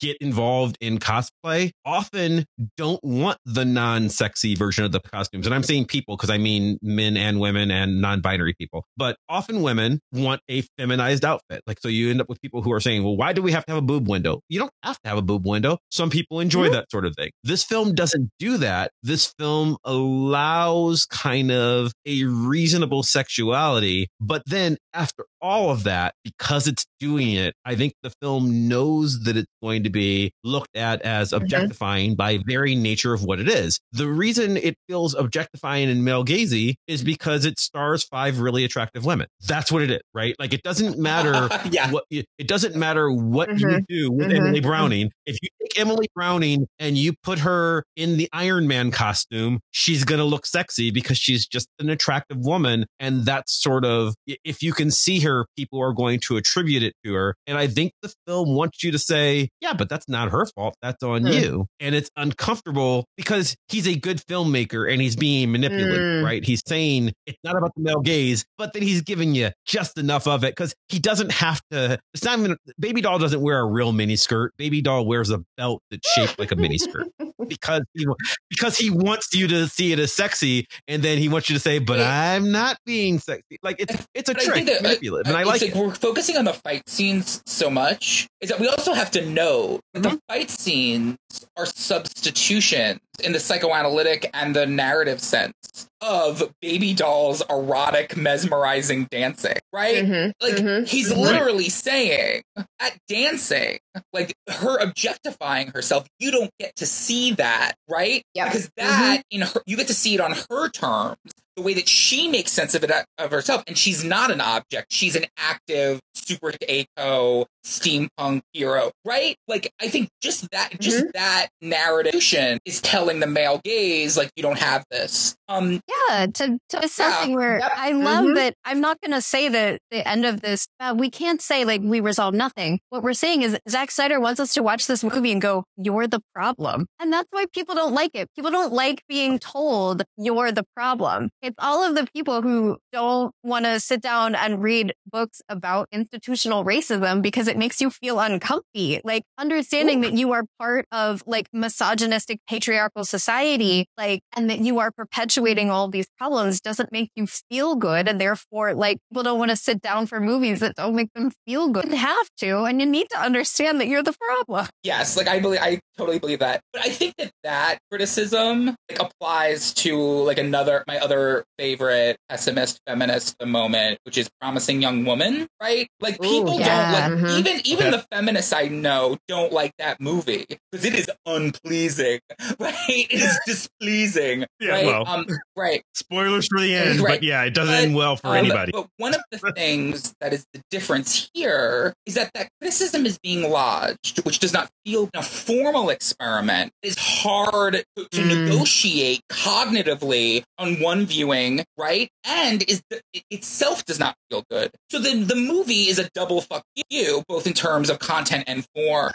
get involved in cosplay often don't want the non-sexy version of the costumes. And I'm saying people because I mean men and women and non-binary people. But often women want a feminized outfit. Like so you end up with people who are saying, "Well, why do we have to have a boob window?" You don't have to have a boob window. Some people enjoy mm-hmm. that sort of thing. This film doesn't do that. This film allows kind of a reasonable sexuality, but then after all of that, because it's doing it, I think the film knows that it's going to be looked at as objectifying by very nature of what it is. The reason it feels objectifying and male gazy is because it stars five really attractive women. That's what it is, right? Like it doesn't matter yeah. what it doesn't matter what you Mhm. do with Mhm. Emily Browning. If you take Emily Browning and you put her in the Iron Man costume, she's going to look sexy because she's just an attractive woman. And that's sort of, if you can see her, people are going to attribute it to her. And I think the film wants you to say, yeah, but that's not her fault. That's on Hmm. you. And it's uncomfortable because he's a good filmmaker and he's being manipulative, Mm. right? He's saying it's not about the male gaze, but then he's giving you just enough of it because he doesn't have to. It's not even, Baby Doll doesn't wear a real mini skirt. Baby Doll wears a belt that's shaped like a mini skirt because he, because he wants you to see it as sexy, and then he wants you to say, "But. I'm not being sexy." Like it's it's a But I trick, think that, uh, manipulative, and I it's like like it. we're focusing on the fight scenes so much is that we also have to know that Mm-hmm. the fight scenes are substitutions in the psychoanalytic and the narrative sense of baby dolls erotic mesmerizing dancing right Mhm, like mhm, he's mhm. literally saying at dancing like her objectifying herself you don't get to see that right Yep. because that in her you get to see it on her terms the way that she makes sense of it uh, of herself. And she's not an object. She's an active super eco steampunk hero right like i think just that just that narration is telling the male gaze like you don't have this um Yeah, to, to it's something where Yep. I love Mhm. that. I'm not going to say that the end of this, uh, we can't say like we resolve nothing. What we're saying is Zack Snyder wants us to watch this movie and go, you're the problem. And that's why people don't like it. People don't like being told you're the problem. It's all of the people who don't want to sit down and read books about institutional racism because it makes you feel uncomfy. Like understanding that you are part of like misogynistic patriarchal society, like, and that you are perpetuating all these problems doesn't make you feel good. And therefore, like, people don't want to sit down for movies that don't make them feel good. You have to, and you need to understand that you're the problem. Yes, like I believe, I totally believe that. But I think that that criticism like applies to like another my other favorite pessimist feminist at the moment, which is Promising Young Woman. Right? Like people yeah. don't like Mhm. Even even the feminists I know don't like that movie because it is unpleasing. Right? It is displeasing. Yeah, right? well. um, right. Spoilers for the end, Right. but yeah, it doesn't But, end well for Um, anybody. But one of the things that is the difference here is that that criticism is being lodged, which does not feel in a formal experiment, is hard to, to Mm. negotiate cognitively on one viewing, right? And is the, it itself does not feel good. So then the movie is a double fuck you, both in terms of content and form.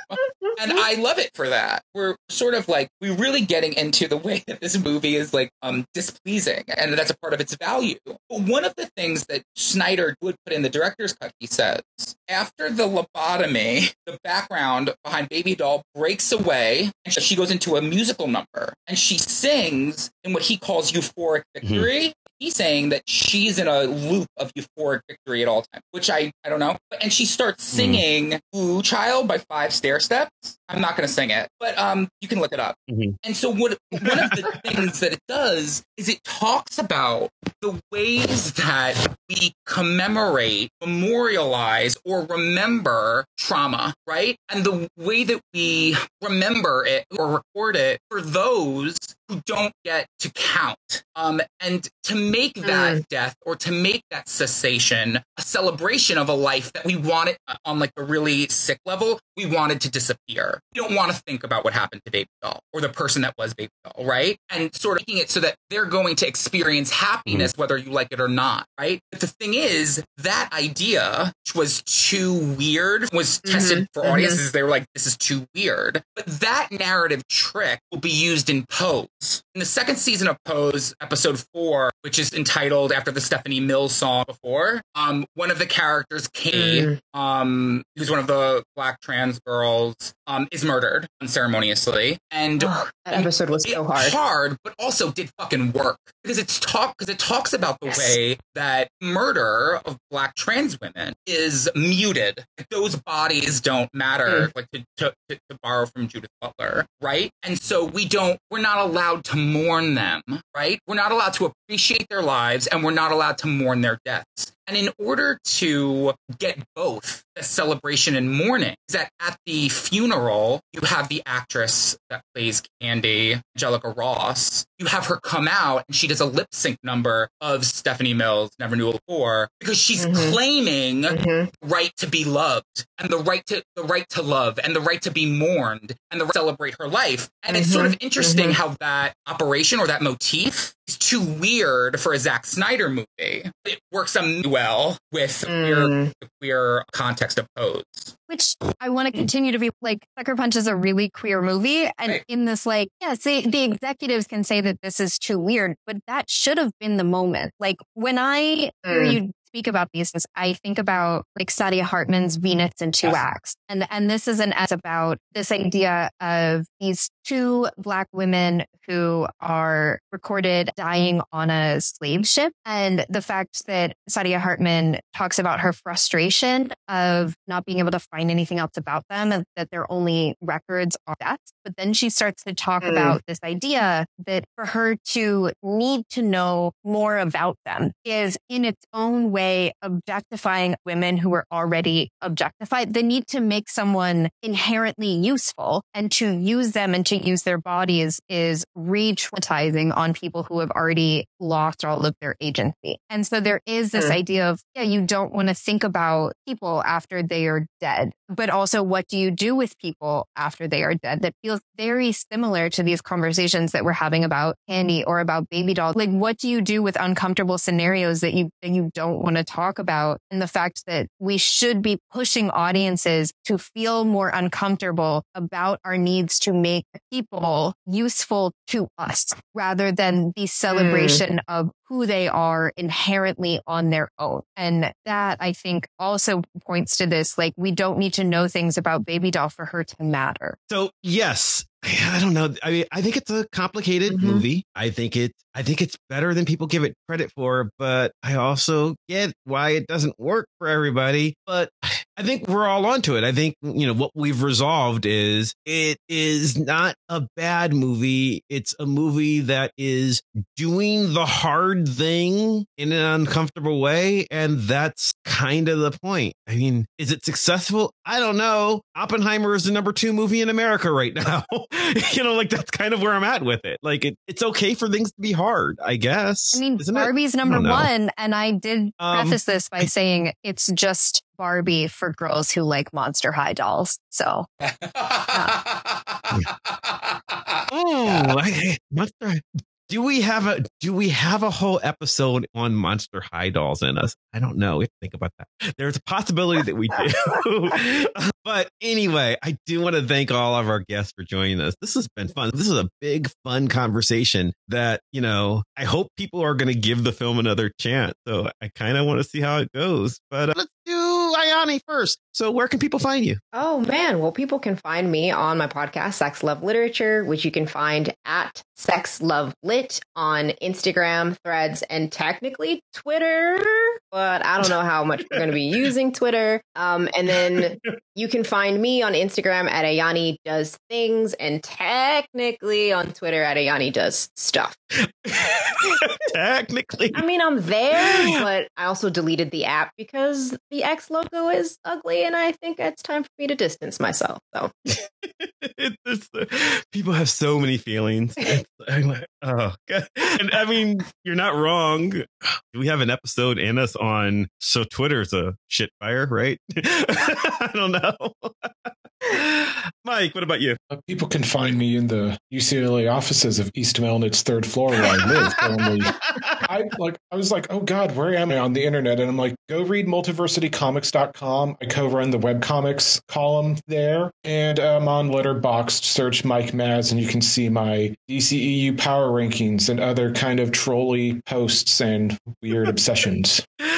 And I love it for that. We're sort of like we're really getting into the way that this movie is like um displeasing, and that's a part of its value. But one of the things that Snyder would put in the director's cut, he says, after the lobotomy, the background behind Baby Doll breaks away, and she goes into a musical number, and she sings in what he calls euphoric victory. He's saying that she's in a loop of euphoric victory at all times, which I, I don't know. And she starts hmm. singing Ooh Child by Five Stairsteps. I'm not going to sing it, but um, you can look it up. Mhm. And so, what one of the things that it does is it talks about the ways that we commemorate, memorialize, or remember trauma, right? And the way that we remember it or record it for those who don't get to count. Um, and to make that death or to make that cessation a celebration of a life that we wanted on like a really sick level, we wanted to disappear. You don't want to think about what happened to Baby Doll or the person that was Baby Doll, right? And sort of making it so that they're going to experience happiness whether you like it or not, right? But the thing is, that idea, which was too weird, was tested for mhm. audiences. They were like, this is too weird. But that narrative trick will be used in Pose. In the second season of Pose, episode four, which is entitled after the Stephanie Mills song before, um, one of the characters, Kay, um, who's one of the black trans girls, um, is murdered unceremoniously. And Ugh, that episode was so hard. hard, but also did fucking work because it's talk because it talks about the Yes. way that murder of black trans women is muted. Like, Those bodies don't matter. Mm. Like to, to, to, to borrow from Judith Butler, right? And so we don't. We're not allowed to mourn them, right? We're not allowed to appreciate their lives, and we're not allowed to mourn their deaths. And in order to get both the celebration and mourning, is that at the funeral, you have the actress that plays Candy, Angelica Ross. You have her come out and she does a lip sync number of Stephanie Mills, Never Knew Before, because she's Mhm. claiming Mhm. right to be loved and the right to the right to love and the right to be mourned and the right to celebrate her life. And it's sort of interesting mhm. how that operation or that motif is too weird for a Zack Snyder movie. It works um, well with queer, Mm. the queer context of Pose. Which I want to continue to be like Sucker Punch is a really queer movie. And Right. in this, like, yeah, say the executives can say that this is too weird, but that should have been the moment. Like when I hear Mm. you speak about these, I think about like Saidiya Hartman's Venus in two Yes. acts. And and this is an as about this idea of these two black women who are recorded dying on a slave ship. And the fact that Saidiya Hartman talks about her frustration of not being able to find anything else about them and that their only records are deaths. But then she starts to talk Mm. about this idea that for her to need to know more about them is in its own way objectifying women who are already objectified. The need to make someone inherently useful and to use them and to use their bodies is re-traumatizing on people who have already lost all of their agency. And so there is this Mm. idea of, yeah, you don't want to think about people after they are dead, but also what do you do with people after they are dead that feels very similar to these conversations that we're having about Candy or about Baby Doll. Like, what do you do with uncomfortable scenarios that you, that you don't want to talk about? And the fact that we should be pushing audiences to feel more uncomfortable about our needs to make people useful to us rather than the celebration of who they are inherently on their own. And that I think also points to this like, we don't need to know things about Baby Doll for her to matter. So yes, I don't know. I mean, I think it's a complicated Mhm. movie. I think it, I think it's better than people give it credit for, but I also get why it doesn't work for everybody. But I think we're all onto it. I think, you know, what we've resolved is it is not a bad movie. It's a movie that is doing the hard thing in an uncomfortable way. And that's kind of the point. I mean, is it successful? I don't know. Oppenheimer is the number two movie in America right now. you know, like that's kind of where I'm at with it. Like it, it's okay for things to be hard, I guess. I mean, isn't it? Barbie's number one. And I did Um, preface this by I- saying it's just Barbie for girls who like Monster High dolls. So Oh, I, Monster. Do we have a do we have a whole episode on Monster High dolls in us? I don't know. We have to think about that. There's a possibility that we do. but anyway, I do want to thank all of our guests for joining us. This has been fun. This is a big fun conversation that, you know, I hope people are going to give the film another chance. So I kind of want to see how it goes. But uh, let's do Ayani first. So where can people find you? Oh man, well, people can find me on my podcast, Sex Love Literature, which you can find at Sex Love Lit on Instagram, Threads, and technically Twitter. But I don't know how much we're going to be using Twitter. Um, and then you can find me on Instagram at Ayani Does Things, and technically on Twitter at Ayani Does Stuff. Technically. I mean, I'm there, but I also deleted the app because the X logo is ugly, and I think it's time for me to distance myself. So. It's, people have so many feelings. I'm like, oh, God. and I mean, you're not wrong. We have an episode in us on so Twitter's a shit fire, right? I don't know. Mike, what about you? Uh, People can find me in the UCLA offices of East Melnitz third floor where I live. Only I like I was like, oh God, where am I on the internet? And I'm like, go read multiversitycomics.com. I co-run the webcomics column there. And I'm on Letterboxd, search Mike Maz, and you can see my DCEU power rankings and other kind of trolley posts and weird obsessions.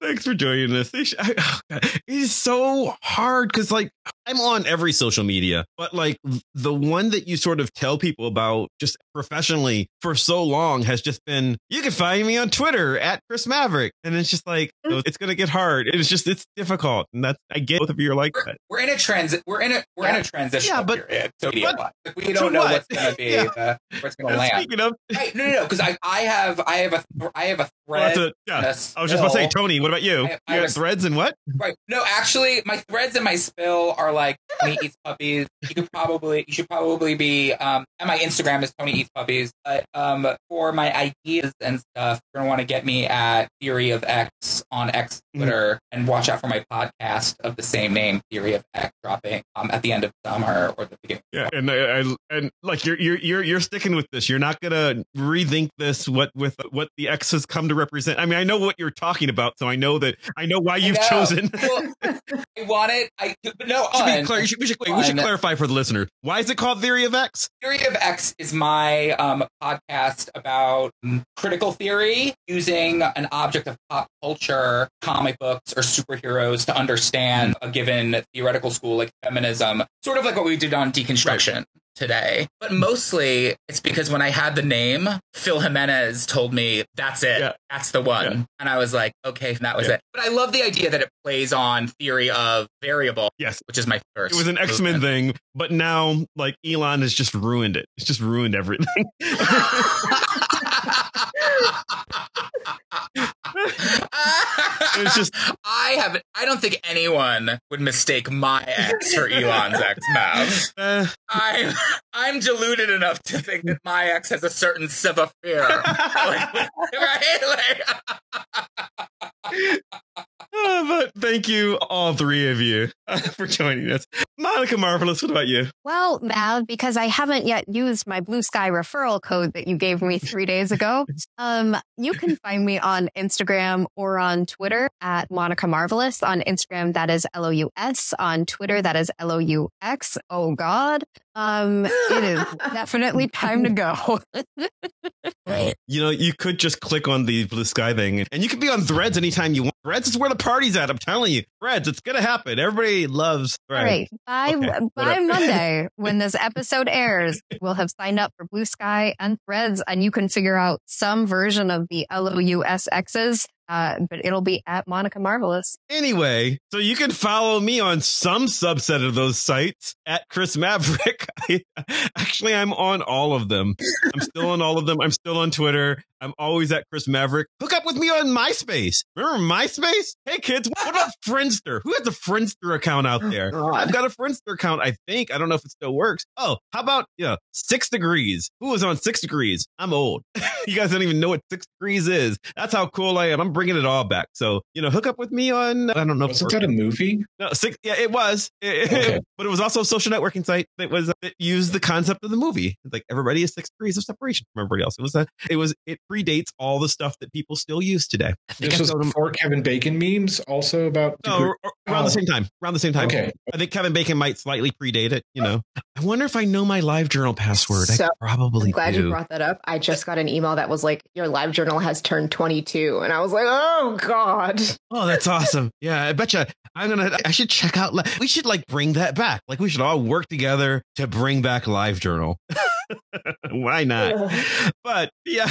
Thanks for joining us. Sh- I- oh. It is so hard because, like, I'm on every social media, but like the one that you sort of tell people about just professionally for so long has just been you can find me on Twitter at Chris Maverick, and it's just like Mm. it's gonna get hard. It's just it's difficult, and that's I get both of you are like We're, that. we're in a transit. We're in a we're in a transition Yeah, but- period. So but- we don't know what? what's going to be Yeah. where it's going to land. Speaking of, Right, no, no, no. Because I, I have, I have a, I have a well, that's a- yeah. and a I was just about to say. Tony, what about you? I- I you have have threads and what? Right. No, actually, my threads and my spill are like Tony eats puppies. You could probably, you should probably be. Um, and my Instagram is Tony eats puppies. But um, for my ideas and stuff, you're gonna want to get me at Theory of X on X Mm-hmm. Twitter, and watch out for my podcast of the same name, Theory of X, dropping um at the end of summer or the beginning. Yeah, and I, I and like you're you're you're you're sticking with this. You're not gonna rethink this. What with what the X has come to represent. I mean, I know what you're talking about, so I know that I know why you've know. chosen. Well, I want it. I but no. Should be on- we should, we, should, wait, we should clarify for the listener. Why is it called Theory of X? Theory of X is my um, podcast about critical theory using an object of pop culture, comic books, or superheroes to understand a given theoretical school like feminism, sort of like what we did on deconstruction. Today, but mostly it's because when I had the name, Phil Jimenez told me that's it, Yeah. that's the one, Yeah. and I was like, okay, that was Yeah. it. But I love the idea that it plays on theory of variable, Yes, which is my first. it was an X Men thing, but now like Elon has just ruined it. It's just ruined everything. It's just- I haven't. I don't think anyone would mistake my ex for Elon's ex, Mav. Eh, I'm I'm deluded enough to think that my ex has a certain savoir faire, Like, right? Like, oh, but thank you, all three of you, for joining us. Monica Marvelous, what about you? Well, Mav, because I haven't yet used my Bluesky referral code that you gave me three days ago, um, you can find me on Instagram or on Twitter at Monica Marvelous. On Instagram, that is L O U S. On Twitter, that is L O U X. Oh God. Um, Um, it is definitely time to go. You know, you could just click on the Bluesky thing and you can be on threads anytime you want. Threads is where the party's at. I'm telling you. Threads, it's going to happen. Everybody loves All threads. right. By, Okay, by whatever. Monday, when this episode airs, we'll have signed up for Bluesky and Threads, and you can figure out some version of the LOUSXs, uh, but it'll be at Monica Marvelous. Anyway, so you can follow me on some subset of those sites at Chris Maverick. I, actually, I'm on all of them. I'm still on all of them. I'm still on Twitter. I'm always at Chris Maverick. Hook up with me on MySpace. Remember MySpace? Hey kids, what about Friendster? Who has a Friendster account out there? I've got a Friendster account, I think. I don't know if it still works. Oh, how about, you know, Six Degrees? Who was on Six Degrees? I'm old. you guys don't even know what Six Degrees is. That's how cool I am. I'm bringing it all back. So, you know, hook up with me on, I don't know. if Wasn't that a movie? no, six, yeah, it was, It- Okay. but it was also a social networking site that was that used the concept of the movie. Like everybody is six degrees of separation from everybody else. It was a, it was, it predates all the stuff that people still use today. I This was told before Kevin Bacon memes, also about. no, ar- around Oh. the same time. Around the same time. Okay. I think Kevin Bacon might slightly predate it. You know, I wonder if I know my LiveJournal password. So, I probably I'm glad do. you brought that up. I just got an email that was like, "Your LiveJournal has turned 22," and I was like, "Oh God!" Oh, that's awesome. Yeah, I bet you I'm gonna. I should check out. We should like bring that back. Like we should all work together to bring back LiveJournal. Why not? But yeah.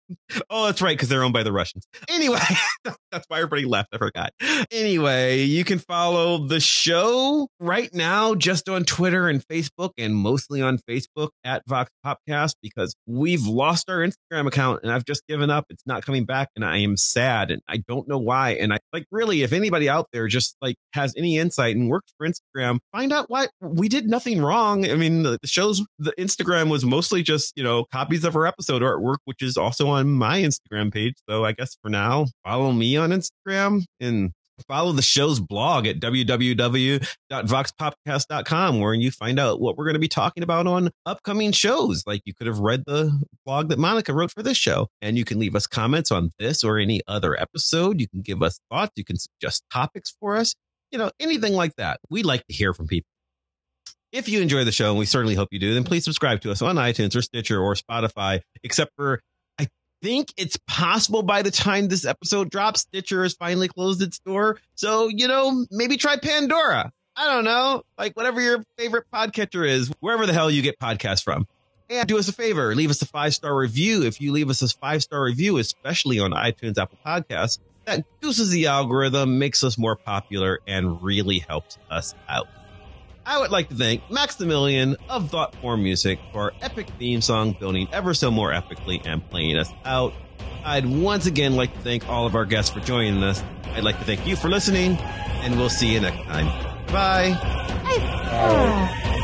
oh, that's right, because they're owned by the Russians. Anyway, that's why everybody left. I forgot. Anyway, you can follow the show right now just on Twitter and Facebook, and mostly on Facebook at Vox Popcast because we've lost our Instagram account and I've just given up. It's not coming back, and I am sad, and I don't know why. And I like really, if anybody out there just like has any insight and works for Instagram, find out why we did nothing wrong. I mean, the, the show's the Instagram was mostly just you know copies of our episode artwork, which is also on my Instagram page. So I guess for now, follow me on Instagram and follow the show's blog at www.voxpopcast.com where you find out what we're going to be talking about on upcoming shows. Like you could have read the blog that Monica wrote for this show, and you can leave us comments on this or any other episode. You can give us thoughts. You can suggest topics for us. You know, anything like that. We like to hear from people. If you enjoy the show, and we certainly hope you do, then please subscribe to us on iTunes or Stitcher or Spotify, except for I think it's possible by the time this episode drops, Stitcher has finally closed its door. So, you know, maybe try Pandora. I don't know, like whatever your favorite podcatcher is, wherever the hell you get podcasts from. And do us a favor, leave us a five star review. If you leave us a five star review, especially on iTunes, Apple Podcasts, that gooses the algorithm, makes us more popular, and really helps us out. I would like to thank Maximilian of Thoughtform Music for our epic theme song, building ever so more epically and playing us out. I'd once again like to thank all of our guests for joining us. I'd like to thank you for listening, and we'll see you next time. Bye. Bye. Ah.